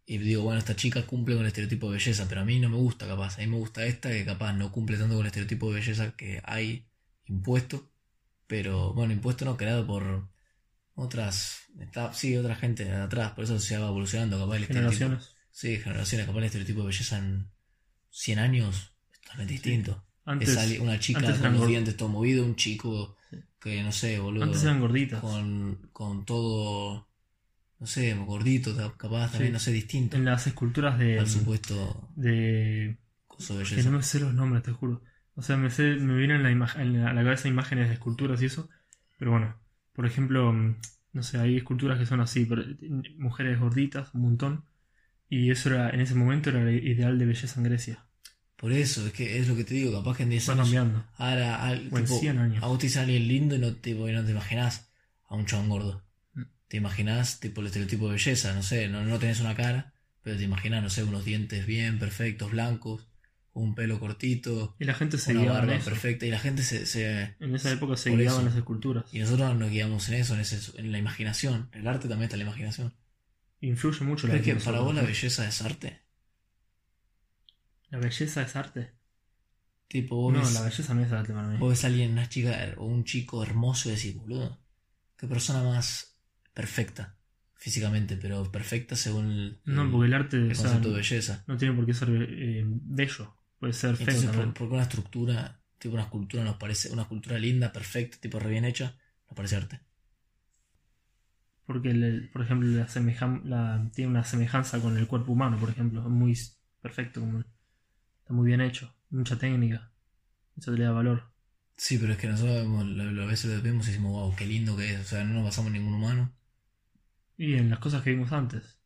y digo, bueno, esta chica cumple con el estereotipo de belleza, pero a mí no me gusta capaz. A mí me gusta esta que capaz no cumple tanto con el estereotipo de belleza que hay impuesto. Pero bueno, impuesto no creado por otras, está, sí, otra gente de atrás, por eso se va evolucionando capaz el estereotipo. Generaciones. Sí, generaciones, capaz el estereotipo de belleza en 100 años es totalmente distinto. Antes, una chica antes con los dientes todo movido, un chico que no sé, boludo antes eran gorditas. con, con todo, no sé, gordito, capaz también, Sí. no sé, distinto En las esculturas de. al supuesto de coso de que no me sé los nombres, te juro. O sea, me, sé, me vienen la en la, a la cabeza imágenes de esculturas y eso. Pero bueno, por ejemplo, mm, no sé, hay esculturas que son así, pero, mujeres gorditas, un montón. Y eso era, en ese momento era el ideal de belleza en Grecia. Por eso, es que es lo que te digo, capaz que en 10 Va años. cambiando. Ahora, al- O en tipo, 100 años. a vos te dice alguien lindo y no, y no te imaginás a un chabón gordo. Mm. Te imaginás tipo el estereotipo de belleza, no sé, no, no tenés una cara, pero te imaginás, no sé, unos dientes bien, perfectos, blancos, un pelo cortito, Y la gente se una guiaba en barba perfecta, y la gente se, se- En esa época se Por guiaban eso. las esculturas. Y nosotros nos guiamos en eso, en, ese, en la imaginación. El arte también está en la imaginación. Influye mucho la ¿Crees que para vos la belleza es arte? ¿La belleza es arte? Tipo, No, ves, la belleza no es arte para mí. vos ves a alguien, una chica o un chico hermoso y decís, boludo, qué persona más perfecta físicamente, pero perfecta según el, No, porque el arte el concepto de belleza. no tiene por qué ser eh, bello. Puede ser feo Entonces. ¿por, por qué una estructura, tipo una escultura nos parece, una escultura linda, perfecta, tipo re bien hecha, nos parece arte? Porque, el- por ejemplo, la semejan- la- tiene una semejanza con el cuerpo humano, por ejemplo. Es muy perfecto, como, está muy bien hecho. Mucha técnica. Eso te le da valor. Sí, pero es que nosotros a veces lo vemos y decimos, wow, qué lindo que es, o sea, no nos basamos en ningún humano. Y en las cosas que vimos antes,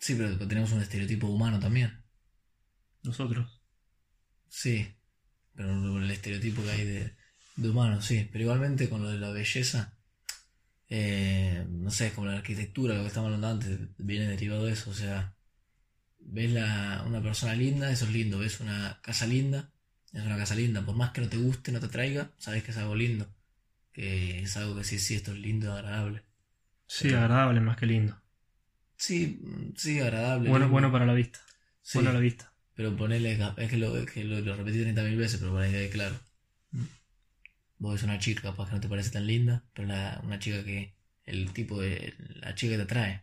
Sí, pero tenemos un estereotipo humano también. nosotros. Sí, pero el estereotipo que hay de, de humano, sí. Pero igualmente con lo de la belleza, eh, no sé, es como la arquitectura, lo que estamos hablando antes, viene derivado de eso. O sea, ves la, una persona linda, eso es lindo. Ves una casa linda, es una casa linda. Por más que no te guste, no te atraiga, sabes que es algo lindo. Que es algo que sí, sí, esto es lindo, agradable. Sí, Pero- agradable más que lindo. Sí, sí, agradable. Bueno, lindo. bueno para la vista. Sí, Bueno a la vista. pero ponele, es que lo, es que lo, lo repetí 30.000 veces, pero para que quede claro. Vos ves una chica capaz que no te parece tan linda, pero la, una chica que, el tipo de, la chica que te atrae.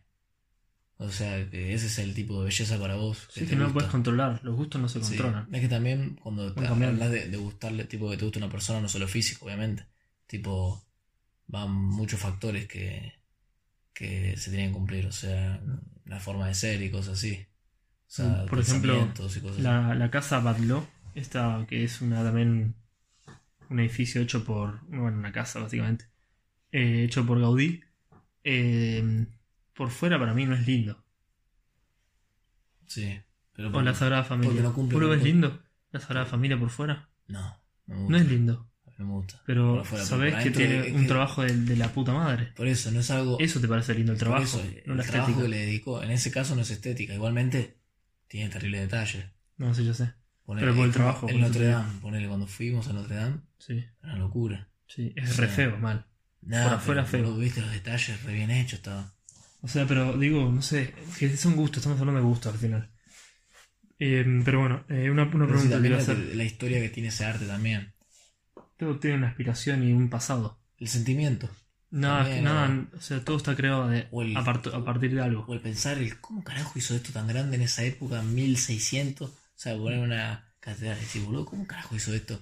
O sea, que ese es el tipo de belleza para vos. Sí, te que no lo puedes controlar. Los gustos no se Sí. controlan. Es que también cuando te hablas de, de gustarle, tipo que te gusta una persona, no solo físico, obviamente. Tipo, van muchos factores que, que se tienen que cumplir. O sea, la forma de ser y cosas así. O sea, Por ejemplo, y cosas así. La, la casa Badló, esta que es una también un edificio hecho por, bueno, una casa básicamente, eh, hecho por Gaudí, eh, por fuera para mí no es lindo. Sí, pero O la Sagrada Familia. porque no cumple ¿Vos lo con ves todo. lindo? La Sagrada Familia por fuera. no, no me gusta. No es lindo. No me gusta. Pero fuera, sabés que tiene es un trabajo de, de la puta madre. Por eso, no es algo. Eso te parece lindo el trabajo, eso, no el la trabajo estética. que le dedicó. En ese caso no es estética. Igualmente, tiene terrible detalle. No, sí, yo sé. Ponele, Pero por el trabajo, En Notre digo. Dame, ponele, cuando fuimos a Notre Dame, Sí, una locura. sí. Es Sí. re feo, mal. Nada, Por afuera pero, feo. viste los detalles re bien hechos, estaba. O sea, pero digo, no sé, que son gustos, estamos hablando de gustos al final. Eh, pero bueno, eh, una, una pregunta que hacer. la historia que tiene ese arte también. Todo tiene una aspiración y un pasado. El sentimiento. Nada, También, nada, o sea, todo está creado de, el- a, part- a partir de algo. O el pensar, el cómo carajo hizo esto tan grande en esa época, 1600. O sea, poner una catedral y decir, boludo, ¿cómo carajo hizo esto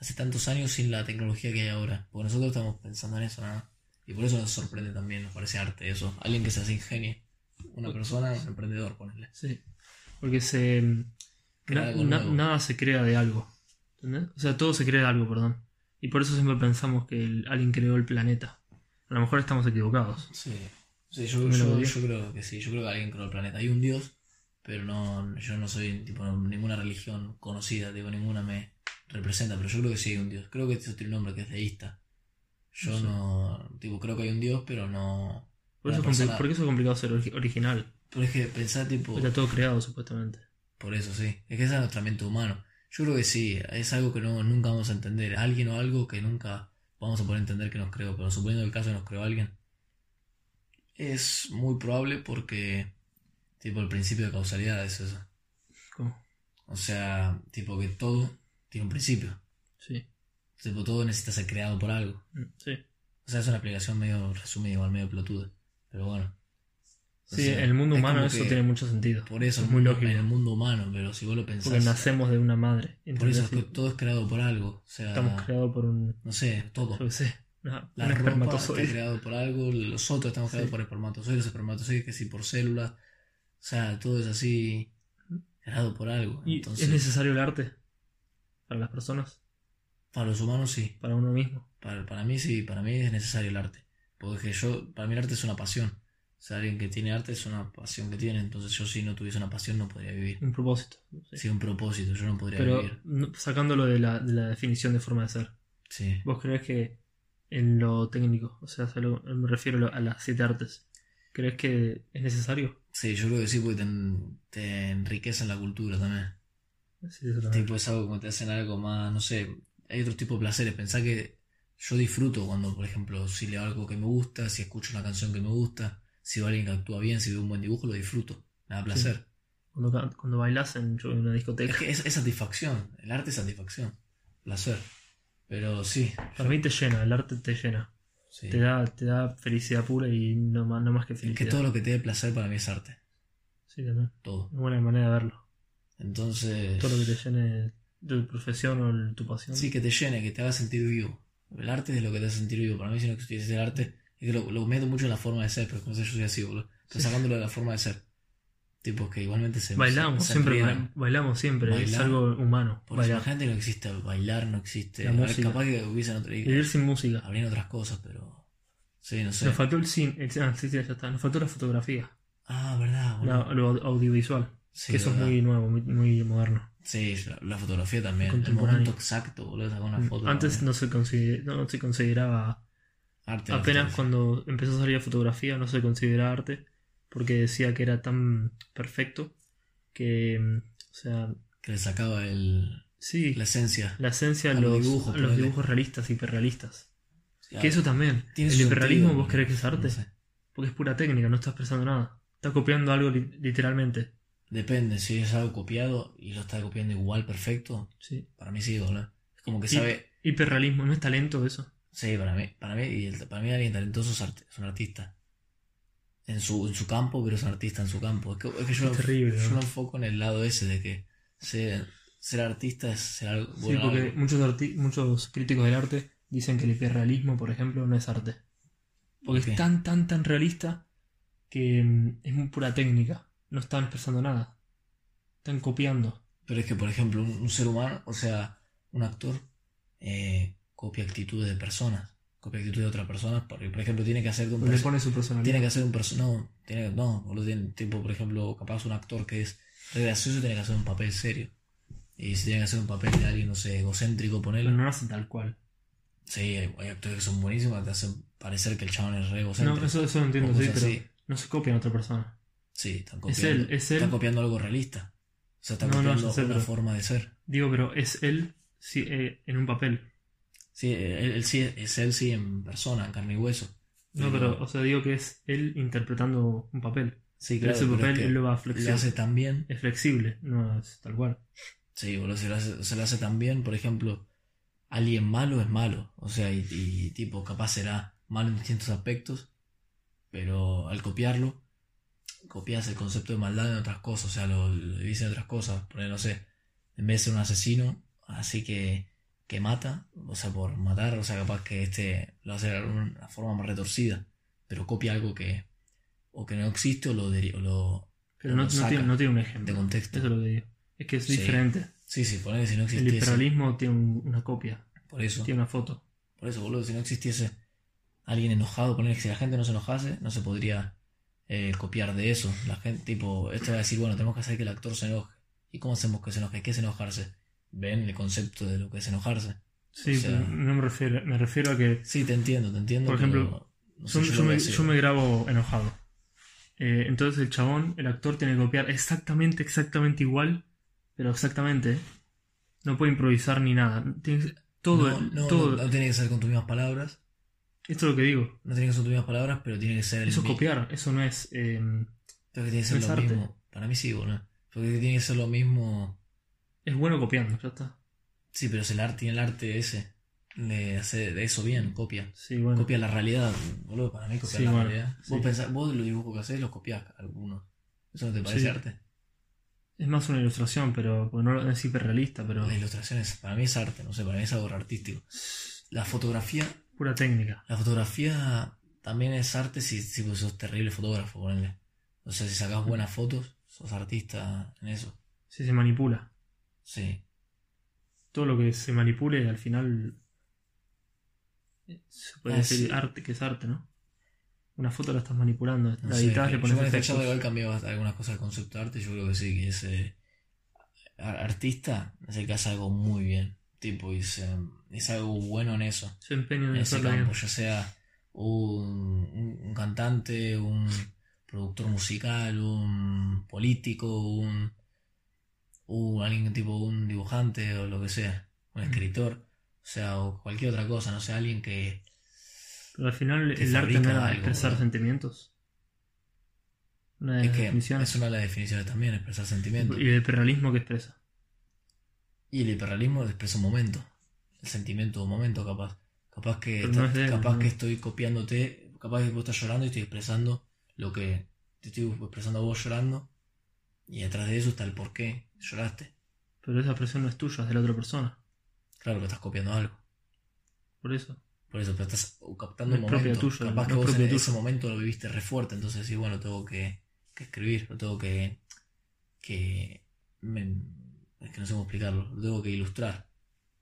hace tantos años sin la tecnología que hay ahora? Porque nosotros estamos pensando en eso, ¿no? Y por eso nos sorprende también, nos parece arte eso. Alguien que se hace ingenio. Una persona, un emprendedor, ponele. Sí. Porque se. Crea na- algo na- nuevo. nada se crea de algo. ¿Entendés? O sea, todo se crea de algo, perdón. Y por eso siempre pensamos que el- alguien creó el planeta. A lo mejor estamos equivocados. Sí. Sí, yo, yo, creo que sí. Yo creo que alguien creó el planeta. Hay un dios, pero no, yo no soy tipo ninguna religión conocida, digo, ninguna me representa, pero yo creo que sí hay un dios. Creo que eso tiene un nombre que es deísta. Yo No tipo, creo que hay un dios, pero no. Por eso, persona- porque eso es complicado ser ori- original. Pero es que pensar tipo. Está todo creado, supuestamente. Por eso sí. Es que esa es nuestra mente humano. Yo creo que sí, es algo que no, nunca vamos a entender. Alguien o algo que nunca vamos a poder entender que nos creó. Pero suponiendo el caso de nos creó alguien, es muy probable porque, tipo, el principio de causalidad es eso. ¿Cómo? O sea, tipo que todo tiene un principio. Sí. Tipo, todo necesita ser creado por algo. Mm, Sí. O sea, es una explicación medio resumida, igual medio pelotuda. Pero bueno. O Sí, sea, en el mundo humano eso tiene mucho sentido. Por eso, es muy lógico. en el mundo humano, pero si vos lo pensás. Porque nacemos de una madre. Por eso es que todo es creado por algo. O sea, Estamos creados por un. no sé, todo. Yo sé. una- La ropa está creado por algo, los otros estamos creados Sí. por espermatozoides, los espermatozoides que sí por células. O sea, todo es así creado por algo. ¿Y Entonces, es necesario el arte? Para las personas, para los humanos sí. para uno mismo. Para, para mí sí, para mí es necesario el arte. Porque yo, para mí el arte es una pasión. O sea, alguien que tiene arte es una pasión que tiene. Entonces yo si no tuviese una pasión no podría vivir. Un propósito. sí. Sí, un propósito, yo no podría Pero vivir. no- sacándolo de la, de la definición de forma de ser. Sí. ¿Vos crees que en lo técnico, o sea, me refiero a las siete artes, ¿crees que es necesario? Sí, yo creo que sí, porque te, en- te enriquecen la cultura también. Sí, eso también. Tipo, es algo como te hacen algo más, no sé, hay otro tipo de placeres. Pensá que yo disfruto cuando, por ejemplo, si leo algo que me gusta, si escucho una canción que me gusta, si veo a alguien que actúa bien, si veo un buen dibujo, lo disfruto. Me da placer. Cuando, cuando bailas en, una discoteca. Es que es, es satisfacción, el arte es satisfacción, placer. Pero sí, Para mí te llena, el arte te llena. sí. Te, da, te da felicidad pura y no más, no más que Es felicidad. que todo lo que te dé placer para mí es arte, Sí, también. todo. Una buena manera de verlo. Entonces, Todo lo que te llene tu profesión o el- tu pasión. sí, que te llene, que te haga sentir vivo. El arte es lo que te hace sentir vivo. Para mí, si no existiese el arte, es que lo, lo meto mucho en la forma de ser, pero no sé, yo soy así, boludo. Pero sacándolo de la forma de ser. Tipo que igualmente se Bailamos, se- se siempre bailamos siempre, es algo humano. Por eso imagínate que no existe bailar, no existe. La A ver, música. capaz que hubiesen otra Vivir sin música. habrían otras cosas, pero. Sí, no sé. Nos faltó el cine, el- ah, sí, sí, ya está. Nos faltó la fotografía, Ah, verdad, boludo. la- lo audiovisual, Sí, que eso verdad. es muy nuevo, muy, muy moderno. Sí, la, la fotografía también. El momento exacto, boludo, sacar una foto. Mm, Antes también. no se, consider- no se consideraba, Arte, apenas cuando empezó a salir la fotografía no se consideraba arte, porque decía que era tan perfecto que, mm, o sea, Que le sacaba el, sí, la esencia. la esencia a los los, dibujos, a los dibujos realistas, hiperrealistas. Que eso también, el hiperrealismo sentido, vos crees que es arte, no sé. porque es pura técnica, no está expresando nada. Está copiando algo li- literalmente. Depende, si es algo copiado y lo está copiando igual perfecto, Sí. para mí sí, boludo. Es como que sabe. Hiperrealismo, ¿no es talento eso? Sí, para mí, para mí, y el- para mí alguien talentoso es, un artista. En su, en su campo, pero es un artista en su campo. Es que, es que yo, Es terrible, yo ¿no? lo enfoco en el lado ese de que ser, ser artista es ser algo Sí, bueno. porque algo- muchos, muchos críticos del arte dicen que el hiperrealismo, por ejemplo, no es arte. Porque es tan, tan, tan realista que mm, es muy pura técnica. No están expresando nada. Están copiando. Pero es que, por ejemplo, un, un ser humano, o sea, un actor, eh, copia actitudes de personas, copia actitudes de otras personas, porque, por ejemplo, tiene que hacer de un Le pone su personalidad. tiene que hacer un personaje, no, tiene, no, tiene, tipo, por ejemplo, capaz un actor que es gracioso tiene que hacer un papel serio. Y si tiene que hacer un papel de alguien, no sé, egocéntrico, Pero ponerlo. no lo hacen tal cual. Sí, hay, hay actores que son buenísimos que te hacen parecer que el chabón es re egocéntrico. No, eso, eso lo entiendo, sí, pero así. no se copian a otra persona. Sí, están Es copiando. él, es él. Están copiando algo realista. O sea, están No, no, copiando sé, una forma de ser. Digo, pero es él sí, eh, en un papel. Sí, él, él sí es él sí en persona, en carne y hueso. No, pero, o sea, digo que es él interpretando un papel. sí, Pero claro, ese pero papel es que él lo va a lo flexionar. hace tan bien. Es flexible, no es tal cual. Sí, boludo, se lo hace, se lo hace tan bien, por ejemplo, alguien malo es malo. O sea, y, y tipo, capaz será malo en distintos aspectos, pero al copiarlo, copias el concepto de maldad en otras cosas, o sea, lo, lo en otras cosas. Poner, no sé, en vez de ser un asesino, así que, que mata, o sea, por matar, o sea, capaz que este lo hace de una forma más retorcida, pero copia algo que o que no existe o lo, o lo Pero no, lo no tiene, no tiene un ejemplo. de contexto. Eso es lo que digo. Es que es Sí. diferente. Sí, sí, poner que si no El existiese. hiperrealismo tiene un- una copia, Por eso. tiene una foto. Por eso, boludo, si no existiese alguien enojado, poner que si la gente no se enojase, no se podría eh, copiar de eso. La gente, tipo, esto va a decir, bueno, tenemos que hacer que el actor se enoje. ¿Y cómo hacemos que se enoje? ¿Qué es enojarse? ¿Ven el concepto de lo que es enojarse? Sí, O sea- pero no me refiero, me refiero a que Sí, te entiendo, te entiendo. Por ejemplo, no sé, yo, me, yo me grabo enojado. Eh, entonces el chabón, el actor, tiene que copiar exactamente, exactamente igual, pero exactamente. No puede improvisar ni nada. Tiene que ser- todo, no, no, todo. no tiene que ser con tus mismas palabras. Esto es lo que digo. No tiene que ser tus mismas palabras, pero tiene que ser el Eso es copiar, eso no es. eh, que tiene que ser no es lo arte. mismo. Para mí sí, boludo. Porque tiene que ser lo mismo. es bueno copiando, ya está. Sí, pero es el arte y el arte ese. Le hace de eso bien, copia. Sí, bueno. Copia la realidad, boludo, para mí copia Sí, la bueno, realidad. sí. Vos, pensás, vos los dibujos que haces los copias algunos. ¿Eso no te parece Sí. arte? Es más una ilustración, pero porque no es hiperrealista, pero. La ilustración es, para mí es arte, no sé, para mí es algo artístico. La fotografía Pura técnica. La fotografía también es arte si, si vos sos terrible fotógrafo, ponele. O sea, si sacás buenas fotos, sos artista en eso. Si se manipula. Sí. Todo lo que se manipule al final eh, se puede Ah, decir sí. arte, que es arte, ¿no? Una foto la estás manipulando, la editas, le pones yo efectos. chat igual cambié bast- algunas cosas del concepto de arte. Yo creo que sí, que ese artista es el que hace algo muy bien. Tipo, y se, es algo bueno en eso. Se empeña en En ese campo, ya sea un, un- un cantante, un productor musical, un político, un, un alguien tipo un dibujante o lo que sea, un Mm. escritor, o sea, o cualquier otra cosa, no sé, alguien que Pero al final el arte no era expresar sentimientos. Una de es las que definiciones. es una de las definiciones también, expresar sentimientos. Y el hiperrealismo que expresa. Y el hiperrealismo expresa un momento, el sentimiento de un momento capaz. Capaz que, está- no capaz ¿no? que estoy copiándote, capaz que vos estás llorando y estoy expresando lo que te estoy expresando a vos llorando. Y detrás de eso está el por qué lloraste. Pero esa expresión no es tuya, es de la otra persona. Claro que estás copiando algo. Por eso. Por eso, pero estás captando No un es momento. capaz que vos en ese momento lo viviste re fuerte, entonces decís, bueno, tengo que, que escribir, lo tengo que. que. me- es que no sé cómo explicarlo, lo tengo que ilustrar.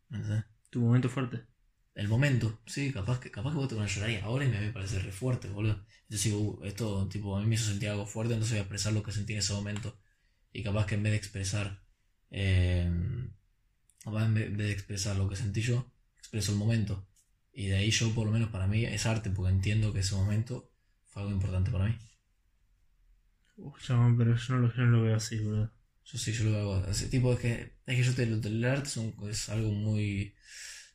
¿Me entendés? Tu momento fuerte. El momento, sí, capaz que, capaz que vos te pones a llorar ahora y me parece re fuerte, boludo. Entonces digo, uh, esto tipo a mí me hizo sentir algo fuerte, entonces voy a expresar lo que sentí en ese momento. Y capaz que en vez de expresar, eh, capaz en vez de expresar lo que sentí yo, expreso el momento. Y de ahí yo, por lo menos para mí, es arte, porque entiendo que ese momento fue algo importante para mí. Uf, chabón, pero yo no, lo, yo no lo veo así, boludo. Yo sí, yo lo hago. Así, tipo, es que, es que yo te, el arte es, un- es algo muy.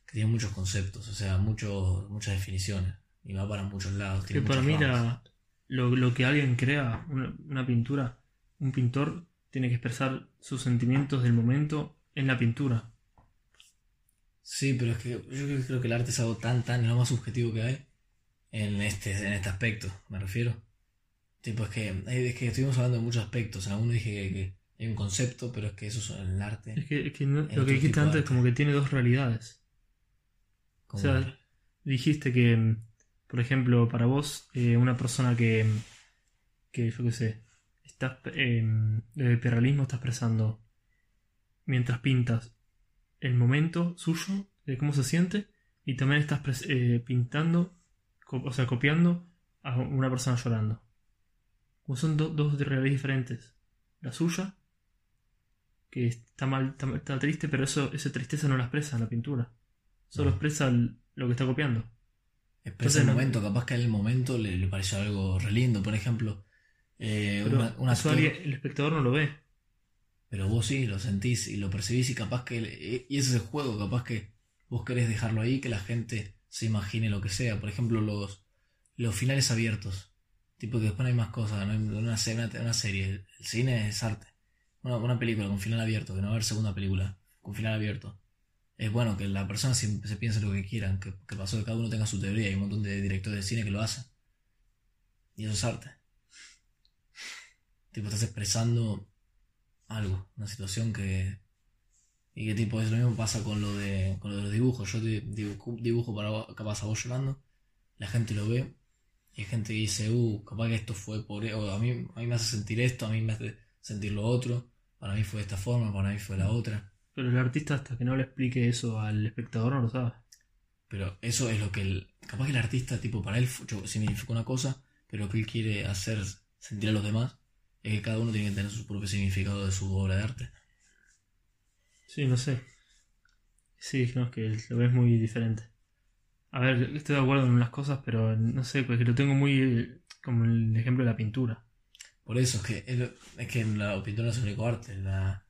que tiene muchos conceptos, o sea, muchos muchas definiciones. Y va para muchos lados. Que para mí la- lo, lo que alguien crea, una, una pintura, un pintor tiene que expresar sus sentimientos del momento en la pintura. Sí, pero es que yo creo, que el arte es algo tan, tan, lo más subjetivo que hay en este, en este aspecto, me refiero. Tipo, es que, es que estuvimos hablando de muchos aspectos. En alguno dije que, que hay un concepto, pero es que eso es el arte. Es que, es que no- lo que dijiste antes es como que tiene dos realidades. O sea, dijiste que, mm, por ejemplo, para vos, eh, una persona que, mm, que yo qué sé, está, eh, el hiperrealismo está expresando, mientras pintas, el momento suyo, de cómo se siente, y también estás eh, pintando, o sea, copiando a una persona llorando. Como son do- dos realidades diferentes. La suya, que está mal, está, está triste, pero eso, esa tristeza no la expresa en la pintura. Solo No. expresa el- lo que está copiando. Expresa el no- momento, capaz que en el momento le, le pareció algo re lindo. Por ejemplo, eh, una- un eso actor- alguien- el espectador no lo ve. Pero vos sí, lo sentís y lo percibís y capaz que... le- Y ese es el juego, capaz que vos querés dejarlo ahí, que la gente se imagine lo que sea. Por ejemplo, los, los finales abiertos. Tipo que después no hay más cosas, no hay una, se- una, una serie. El cine es arte. Una, una película con final abierto, que no va a haber segunda película con final abierto. Es bueno que la persona se, se piense lo que quieran, que, que pasó que cada uno tenga su teoría. Hay un montón de directores de cine que lo hacen. Y eso es arte. Tipo, estás expresando algo, una situación que. Y que tipo, es lo mismo pasa con lo de, con lo de los dibujos. Yo dibujo, dibujo para vos- capaz a vos llorando, la gente lo ve, y hay gente que dice, uh, capaz que esto fue por. e-", O a mí, a mí me hace sentir esto, a mí me hace sentir lo otro, para mí fue de esta forma, para mí fue la otra. Pero el artista, hasta que no le explique eso al espectador, no lo sabe. Pero eso es lo que el. Capaz que el artista, tipo, para él significa una cosa, pero lo que él quiere hacer sentir a los demás es que cada uno tiene que tener su propio significado de su obra de arte. Sí, no sé. Sí, no, es que lo ves muy diferente. A ver, estoy de acuerdo en unas cosas, pero no sé, porque lo tengo muy como el ejemplo de la pintura. Por eso es que, es, que la pintura es el único arte. La,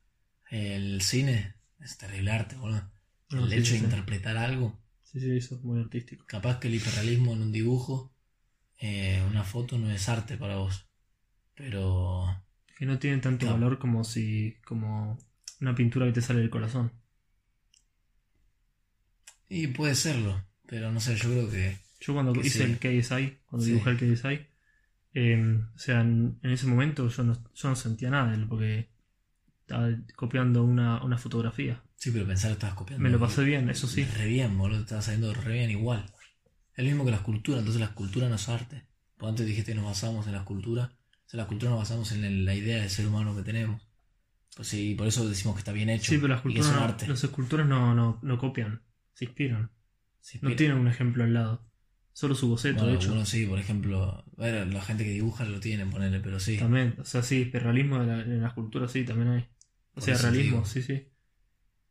el cine es terrible arte, boludo. No, el sí, hecho sí, de sí. interpretar algo, Sí, sí, eso es muy artístico. capaz que el hiperrealismo en un dibujo, eh, una foto no es arte para vos. Pero Que no tiene tanto valor como si. como una pintura que te sale del corazón. Y puede serlo, pero no sé, yo creo que. Yo cuando Que hice el KSI, cuando dibujé el KSI, eh, o sea, en, en ese momento yo no, yo no sentía nada, de él, porque estaba copiando una, una fotografía. Sí, pero pensar que estabas copiando. Me lo pasé bien, eso sí. Re bien, boludo, estaba saliendo re bien igual. Es lo mismo que la escultura, entonces la escultura no es arte. Porque antes dijiste que nos basamos en la escultura. O sea, la escultura nos basamos en la idea de ser humano que tenemos. Pues sí, por eso decimos que está bien hecho. Sí, pero las no, arte. los escultores no, no, no copian, se inspiran. Se No inspira. tienen un ejemplo al lado. Solo su boceto, Bueno, de hecho. algunos sí, por ejemplo, bueno, la gente que dibuja lo tiene, ponerle, pero sí. También, o sea, sí, pero realismo en la, en la escultura sí, también hay. O Por sea, realismo, digo. sí, sí.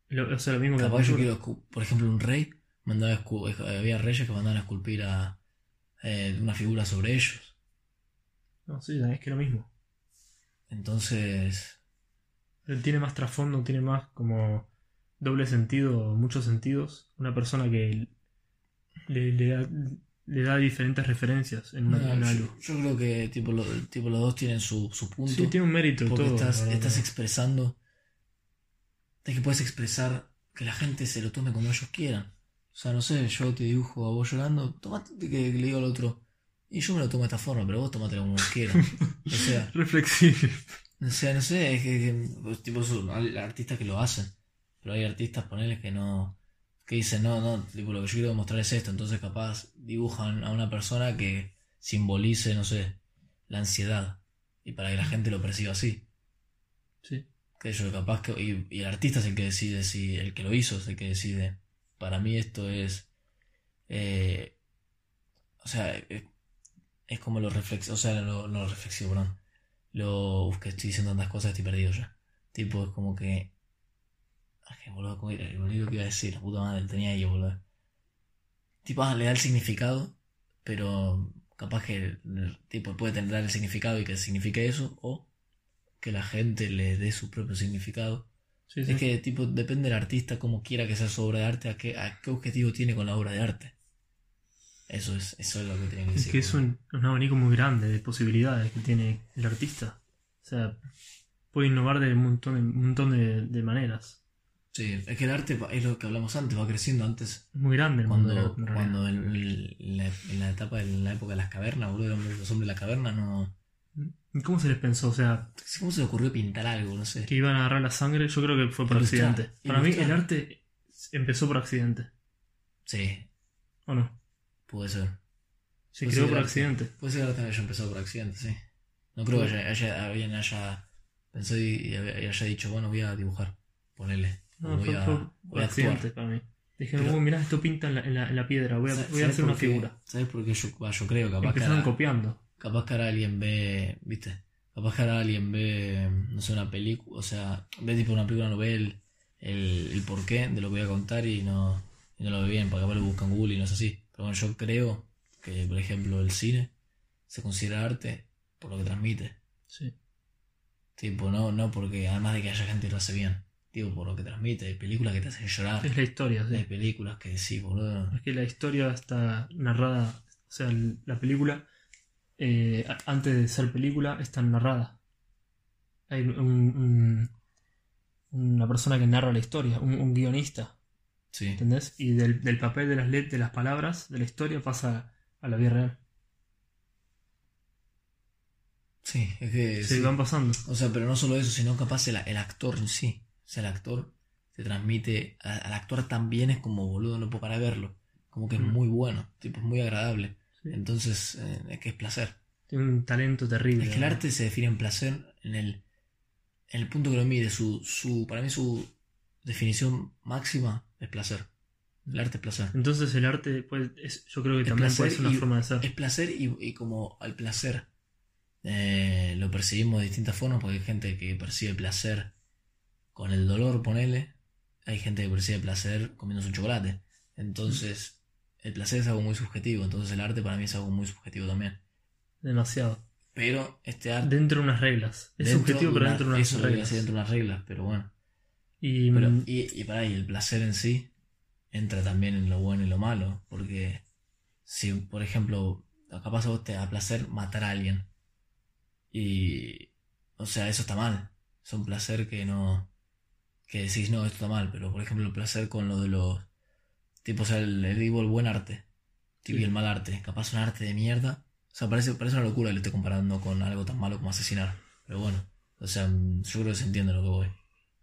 Lo- o sea, lo mismo que yo quiero, por ejemplo, un rey, mandaba había reyes que mandaban a esculpir a eh, una figura sobre ellos. No, sí, es que lo mismo. Entonces, Él tiene más trasfondo, tiene más como doble sentido, muchos sentidos. Una persona que le, le da, le da diferentes referencias en, una, no, en yo, algo. yo creo que tipo, lo- tipo los dos tienen su, su punto. Sí, tiene un mérito porque todo. estás, estás expresando, es que puedes expresar que la gente se lo tome como ellos quieran. O sea, no sé, yo te dibujo a vos llorando, tomate que, que le digo al otro, y yo me lo tomo de esta forma, pero vos tomátelo como vos quieras. o sea, Reflexivo. O sea, no sé, es que, que, pues, tipo, son- hay artistas que lo hacen, pero hay artistas, ponele, que no, que dicen, no, no, tipo, lo que yo quiero demostrar es esto, entonces capaz dibujan a una persona que simbolice, no sé, la ansiedad, y para que la gente lo perciba así, Sí. que yo capaz que, y, y el artista es el que decide, si el que lo hizo es el que decide, para mí esto es, eh, o sea, es, es como lo reflexivo, o sea, lo, lo reflexivo, perdón. Lo. Uf, que estoy diciendo tantas cosas, estoy perdido ya. Tipo, es como que. Ay, que boludo, lo que iba a decir, la puta madre, tenía ahí, boludo. Tipo, ah, le da el significado, pero capaz que tipo puede tener el significado y que signifique eso, o que la gente le dé su propio significado. Sí, sí. Es que tipo depende del artista cómo quiera que sea su obra de arte, a qué, a qué objetivo tiene con la obra de arte. Eso es, eso es lo que tiene que Es decir. que es un, un abanico muy grande de posibilidades que tiene el artista. O sea, puede innovar de un montón de, un montón de, de maneras. Sí, es que el arte es lo que hablamos antes, va creciendo antes. Es muy grande el mundo Cuando, del arte, cuando en, en la, en la etapa, en la época de las cavernas, boludo, los hombres de la caverna no. ¿Y ¿Cómo se les pensó? O sea, ¿Cómo se le ocurrió pintar algo? No sé. que iban a agarrar la sangre, yo creo que fue por Ilustrar, accidente. Para mí ilustrar. el arte empezó por accidente, Sí, ¿o no? puede ser. Se Pues creó por accidente. Puede ser que el arte haya empezado por accidente, sí. No creo que haya, haya, alguien haya pensado y, y haya dicho, bueno, voy a dibujar. Ponele. No, voy, fue, a, fue voy accidente para mí. Dije, Pero- oh, mirá, esto pinta en la, en la- en la piedra, voy a, ¿Sabes- voy a hacer una qué? figura. ¿Sabes por qué yo, va, yo creo? Capaz que, Empezaron ahora, copiando. capaz que ahora alguien ve, ¿viste? Capaz que ahora alguien ve, no sé, una película, o sea, ve tipo una película, no ve el, el, el porqué de lo que voy a contar y no, y no lo ve bien, porque capaz lo busca en Google y no es así. Pero bueno, yo creo que, por ejemplo, el cine se considera arte por lo que transmite. Sí. Tipo, no, no porque, además de que haya gente que lo hace bien, digo, por lo que transmite. Hay películas que te hacen llorar, Es la historia, sí. hay películas que sí, boludo. Es que la historia está narrada, o sea, la película, eh, antes de ser película, está narrada. Hay un- un- una persona que narra la historia, un, un guionista, Sí. ¿entendés? Y del, del papel de las, let- de las palabras, de la historia, pasa a la vida real. Sí, es que. Se sí. van pasando. O sea, pero no solo eso, sino capaz el, el actor en sí. O sea, el actor te transmite. Al actuar tan bien es como boludo, no puedo parar de verlo. Como que es Mm. muy bueno, tipo, es muy agradable. Sí. Entonces, eh, es que es placer. Tiene un talento terrible. Es que el arte se define en placer en el, en el punto que lo mide. Su, su, para mí, su definición máxima es placer. El arte es placer. Entonces el arte, pues, es- yo creo que Es también puede ser una y- forma de ser. Es placer y, y como al placer eh, lo percibimos de distintas formas, porque hay gente que percibe placer con el dolor, ponele. Hay gente que percibe placer comiéndose un chocolate. Entonces, el placer es algo muy subjetivo. Entonces, el arte para mí es algo muy subjetivo también. Demasiado. Pero este arte. Dentro de unas reglas. Es subjetivo, pero dentro de unas eso reglas. dentro de unas reglas, pero bueno. Y, Pero, mm, y, y para ahí, el placer en sí entra también en lo bueno y lo malo. Porque si, por ejemplo, capaz a vos te da placer matar a alguien. Y. O sea, eso está mal. Es un placer que no. Que decís, no, esto está mal. Pero, por ejemplo, el placer con lo de los. Tipo, o sea, el, el, el buen arte. Tipo, Sí. y el mal arte. Capaz un arte de mierda. O sea, parece, parece una locura que lo esté comparando con algo tan malo como asesinar. Pero bueno. O sea, mm, yo creo que se entiende lo que voy.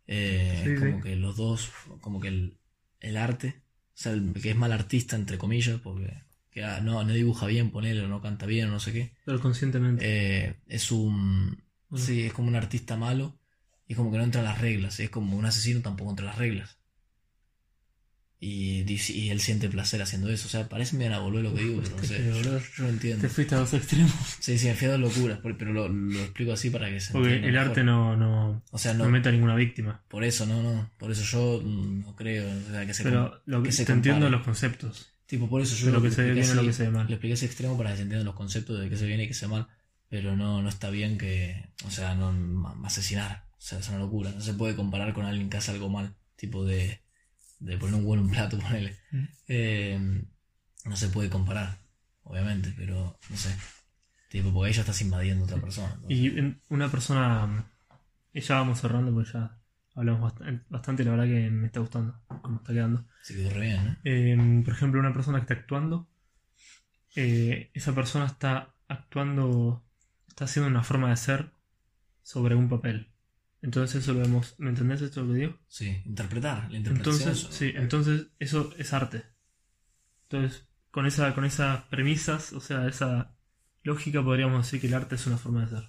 Eh, Sí, como sí. que los dos, como que el, el arte, o sea, el que es mal artista, entre comillas, porque que ah, no, no dibuja bien, ponele, o no canta bien, o no sé qué. Pero conscientemente. Eh, es un. Bueno. Sí, es como un artista malo. Y es como que no entra las reglas. Es como un asesino tampoco entra las reglas. Y, dice- y él siente placer haciendo eso. O sea, parece bien abuelo lo que digo, pero no sé. Yo, yo lo entiendo. Te fuiste a los extremos. Sí, sí, me fui a dos locuras, pero lo, lo explico así para que se Porque el mejor. arte no, no, O sea, no no, mete a ninguna víctima. por eso, no, no. Por eso yo mm, no creo o sea, que se Pero lo que, que se te entiendo los conceptos. Tipo, por eso yo lo que se ve bien o lo así- que se ve mal. Le expliqué ese extremo para que se entiendan los conceptos de qué se viene y qué se mal. Pero no, no está bien que. O sea, no asesinar. O sea, es una locura. No se puede comparar con alguien que hace algo mal. Tipo de. De poner un huevo en un plato, ponele. Mm. Eh, no se puede comparar, obviamente, pero no sé. Tipo, porque ahí ya estás invadiendo a otra persona. entonces- Y una persona. Y ya vamos cerrando porque ya hablamos bastante, bastante y la verdad que me está gustando cómo está quedando. Se quedó re bien, ¿no? Eh, por ejemplo, una persona que está actuando, eh, esa persona está actuando, está haciendo una forma de ser sobre un papel. Entonces eso lo vemos, ¿me entendés esto lo que digo? Sí, interpretar. La interpretación. Entonces, es- sí, entonces eso es arte. Entonces, con esa, con esas premisas, o sea, esa lógica podríamos decir que el arte es una forma de ser.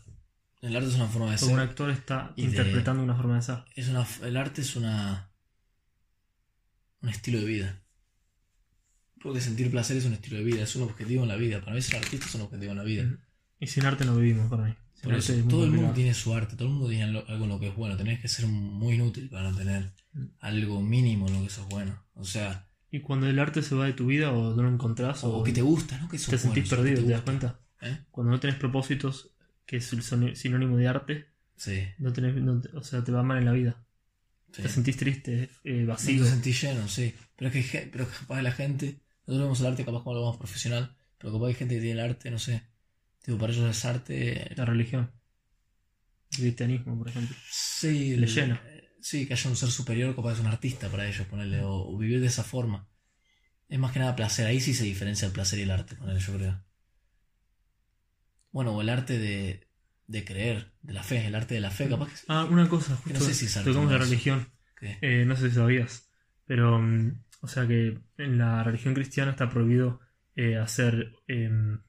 El arte es una forma de Porque un ser. actor está de- interpretando una forma de ser. Es una, el arte es una. un estilo de vida. Porque sentir placer es un estilo de vida, es un objetivo en la vida. Para mí ser artista es un objetivo en la vida. Y sin arte no vivimos para mí. Por eso, todo el mundo tiene su arte, todo el mundo tiene lo- algo en lo que es bueno. Tenés que ser muy inútil para no tener Mm. algo mínimo en lo que sos bueno. O sea, Y cuando el arte se va de tu vida o no lo encontrás o, o que te gusta, ¿no? Que sos te sentís perdido, ¿te das cuenta? ¿Eh? Cuando no tenés propósitos, que es el sinónimo de arte, Sí, no tenés, no te- o sea, te va mal en la vida. sí. Te sentís triste, eh, No vacío. te sentís lleno, sí. Pero es que pero capaz la gente, nosotros vemos el arte capaz como algo más profesional, pero capaz hay gente que tiene el arte, no sé. Tipo, para ellos es arte. La religión. El cristianismo, por ejemplo. Sí, Le llena. Sí, que haya un ser superior, capaz es un artista para ellos, ponerle, o, o vivir de esa forma. Es más que nada placer, ahí sí se diferencia el placer y el arte, ponerle, yo creo. Bueno, o el arte de, de creer, de la fe, el arte de la fe, capaz que Ah, una cosa, Que no justo sé si es arte tocamos la religión. Eh, no sé si sabías. Pero, mm, o sea que en la religión cristiana está prohibido eh, hacer em,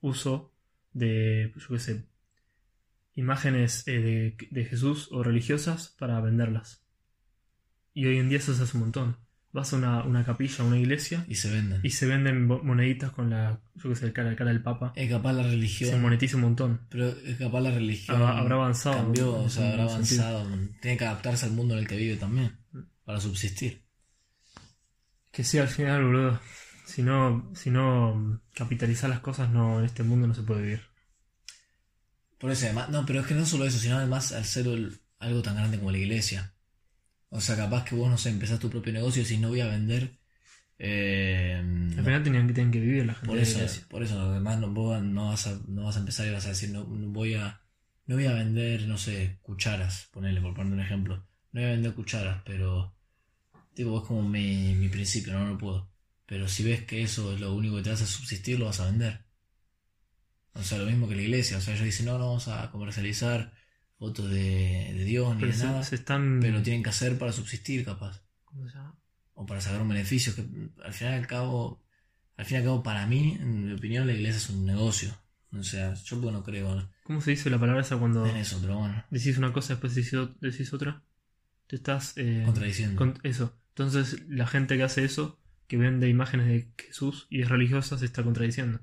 uso de, yo qué sé, imágenes eh, de, de Jesús o religiosas para venderlas. Y hoy en día eso se hace un montón. Vas a una, una capilla, a una iglesia, y se venden. y se venden moneditas con la, yo qué sé, cara, la cara del Papa. Es capaz la Se religión. monetiza un montón. Pero es capaz la religión. Habrá- habrá avanzado, Cambió, o sea, habrá sentido. avanzado. Tiene que adaptarse al mundo en el que vive también. Para subsistir. Que sí, al final, boludo. Si no, si no capitalizar las cosas, no, en este mundo no se puede vivir. Por eso, además, no, pero es que no solo eso, sino además al ser el- algo tan grande como la iglesia. O sea, capaz que vos, no sé, empezás tu propio negocio y decís, no voy a vender. eh, Al final tenían que, tienen que vivir la gente por de la eso, por eso, además no, vos no vas, a, no vas a empezar y vas a decir, no, no voy a no voy a vender, no sé, cucharas, ponerle por poner un ejemplo. No voy a vender cucharas, pero tipo, es como mi, mi principio, no, no puedo. Pero si ves que eso es lo único que te hace subsistir, lo vas a vender. O sea, lo mismo que la iglesia. O sea, ellos dicen, no, no vamos a comercializar fotos de, de Dios ni de se, nada. se están. Pero tienen que hacer para subsistir, capaz. ¿Cómo se llama? O para sacar un beneficio. Que al final y al cabo, al fin y al cabo, para mí, en mi opinión, la iglesia es un negocio. O sea, yo porque no creo ¿no? ¿Cómo se dice la palabra esa cuando en eso, pero bueno, decís una cosa y después decís otra? Te estás. eh, contradiciendo. con- eso. Entonces, la gente que hace eso, que vende imágenes de Jesús y es religiosa, se está contradiciendo.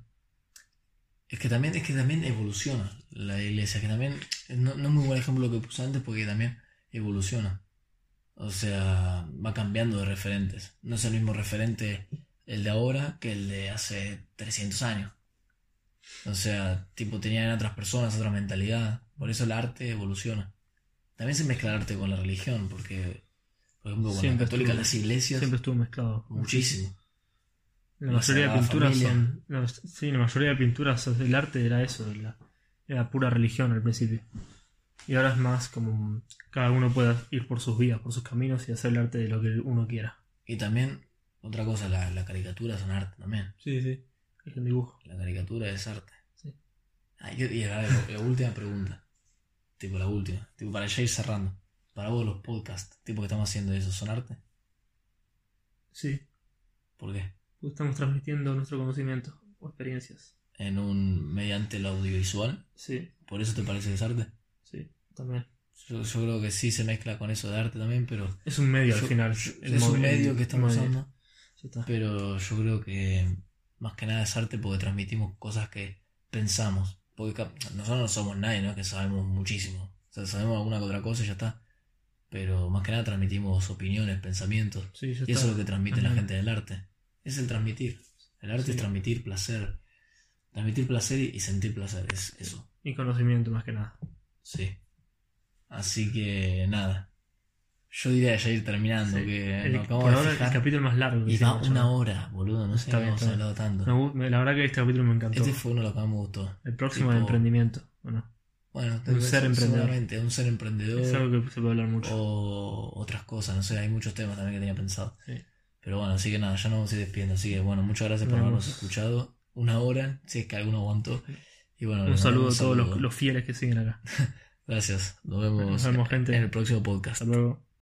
Es que también, es que también evoluciona la iglesia, que también, no, es muy buen ejemplo lo que puse antes porque también evoluciona. O sea, va cambiando de referentes. No es el mismo referente el de ahora que el de hace 300 años. O sea, tipo, tenían otras personas, otra mentalidad. Por eso el arte evoluciona. También se mezcla el arte con la religión, porque, por ejemplo, con Siempre la católica, estuvo- las iglesias, Siempre estuvo mezclado. muchísimo. La mayoría de pinturas son. la- sí, la mayoría de pinturas, el arte era eso, la- era pura religión al principio. Y ahora es más como cada uno pueda ir por sus vías, por sus caminos y hacer el arte de lo que uno quiera. Y también, otra cosa, la, la caricatura es un arte también. Sí, sí. Es un dibujo. La caricatura es arte. Sí. Ah, y, y la, la última pregunta. Tipo, la última. Tipo, para ya ir cerrando. Para vos los podcasts, tipo que estamos haciendo eso, ¿son arte? Sí. ¿Por qué? Porque estamos transmitiendo nuestro conocimiento o experiencias. En un. mediante lo audiovisual. Sí, ¿Por eso te parece que es arte? sí, también. Yo, yo creo que sí se mezcla con eso de arte también, pero. Es un medio yo- al final. yo- el es un medio el que estamos usando. Pero yo creo que más que nada es arte porque transmitimos cosas que pensamos. Porque nosotros no somos nadie, ¿no? Que sabemos muchísimo. O sea, sabemos alguna que otra cosa y ya está. Pero más que nada transmitimos opiniones, pensamientos. Sí, Y está. eso es lo que transmite la gente del arte. Es el transmitir. El arte Sí. es transmitir placer. Transmitir placer y sentir placer. Es eso. Y conocimiento más que nada. Sí. Así que nada. Yo diría ya ir terminando. Sí. Que El, por ahora capítulo más largo que Y hicimos, una hora, boludo. No sé si hemos hablado tanto. Me la verdad que este capítulo me encantó. Este fue uno de los que más me gustó. El próximo tipo- de emprendimiento. Bueno, Bueno, Un ser emprendedor. un ser emprendedor. es algo que se puede hablar mucho. o otras cosas, no sé, hay muchos temas también que tenía pensado. Sí. Pero bueno, así que nada, ya nos vamos a ir despidiendo. Así que bueno, muchas gracias por Nos habernos escuchado. Una hora, si es que alguno aguantó. Y bueno, Un saludo a todos los fieles que siguen acá. Gracias. Nos vemos, Nos vemos, gente. en el próximo podcast. Hasta luego.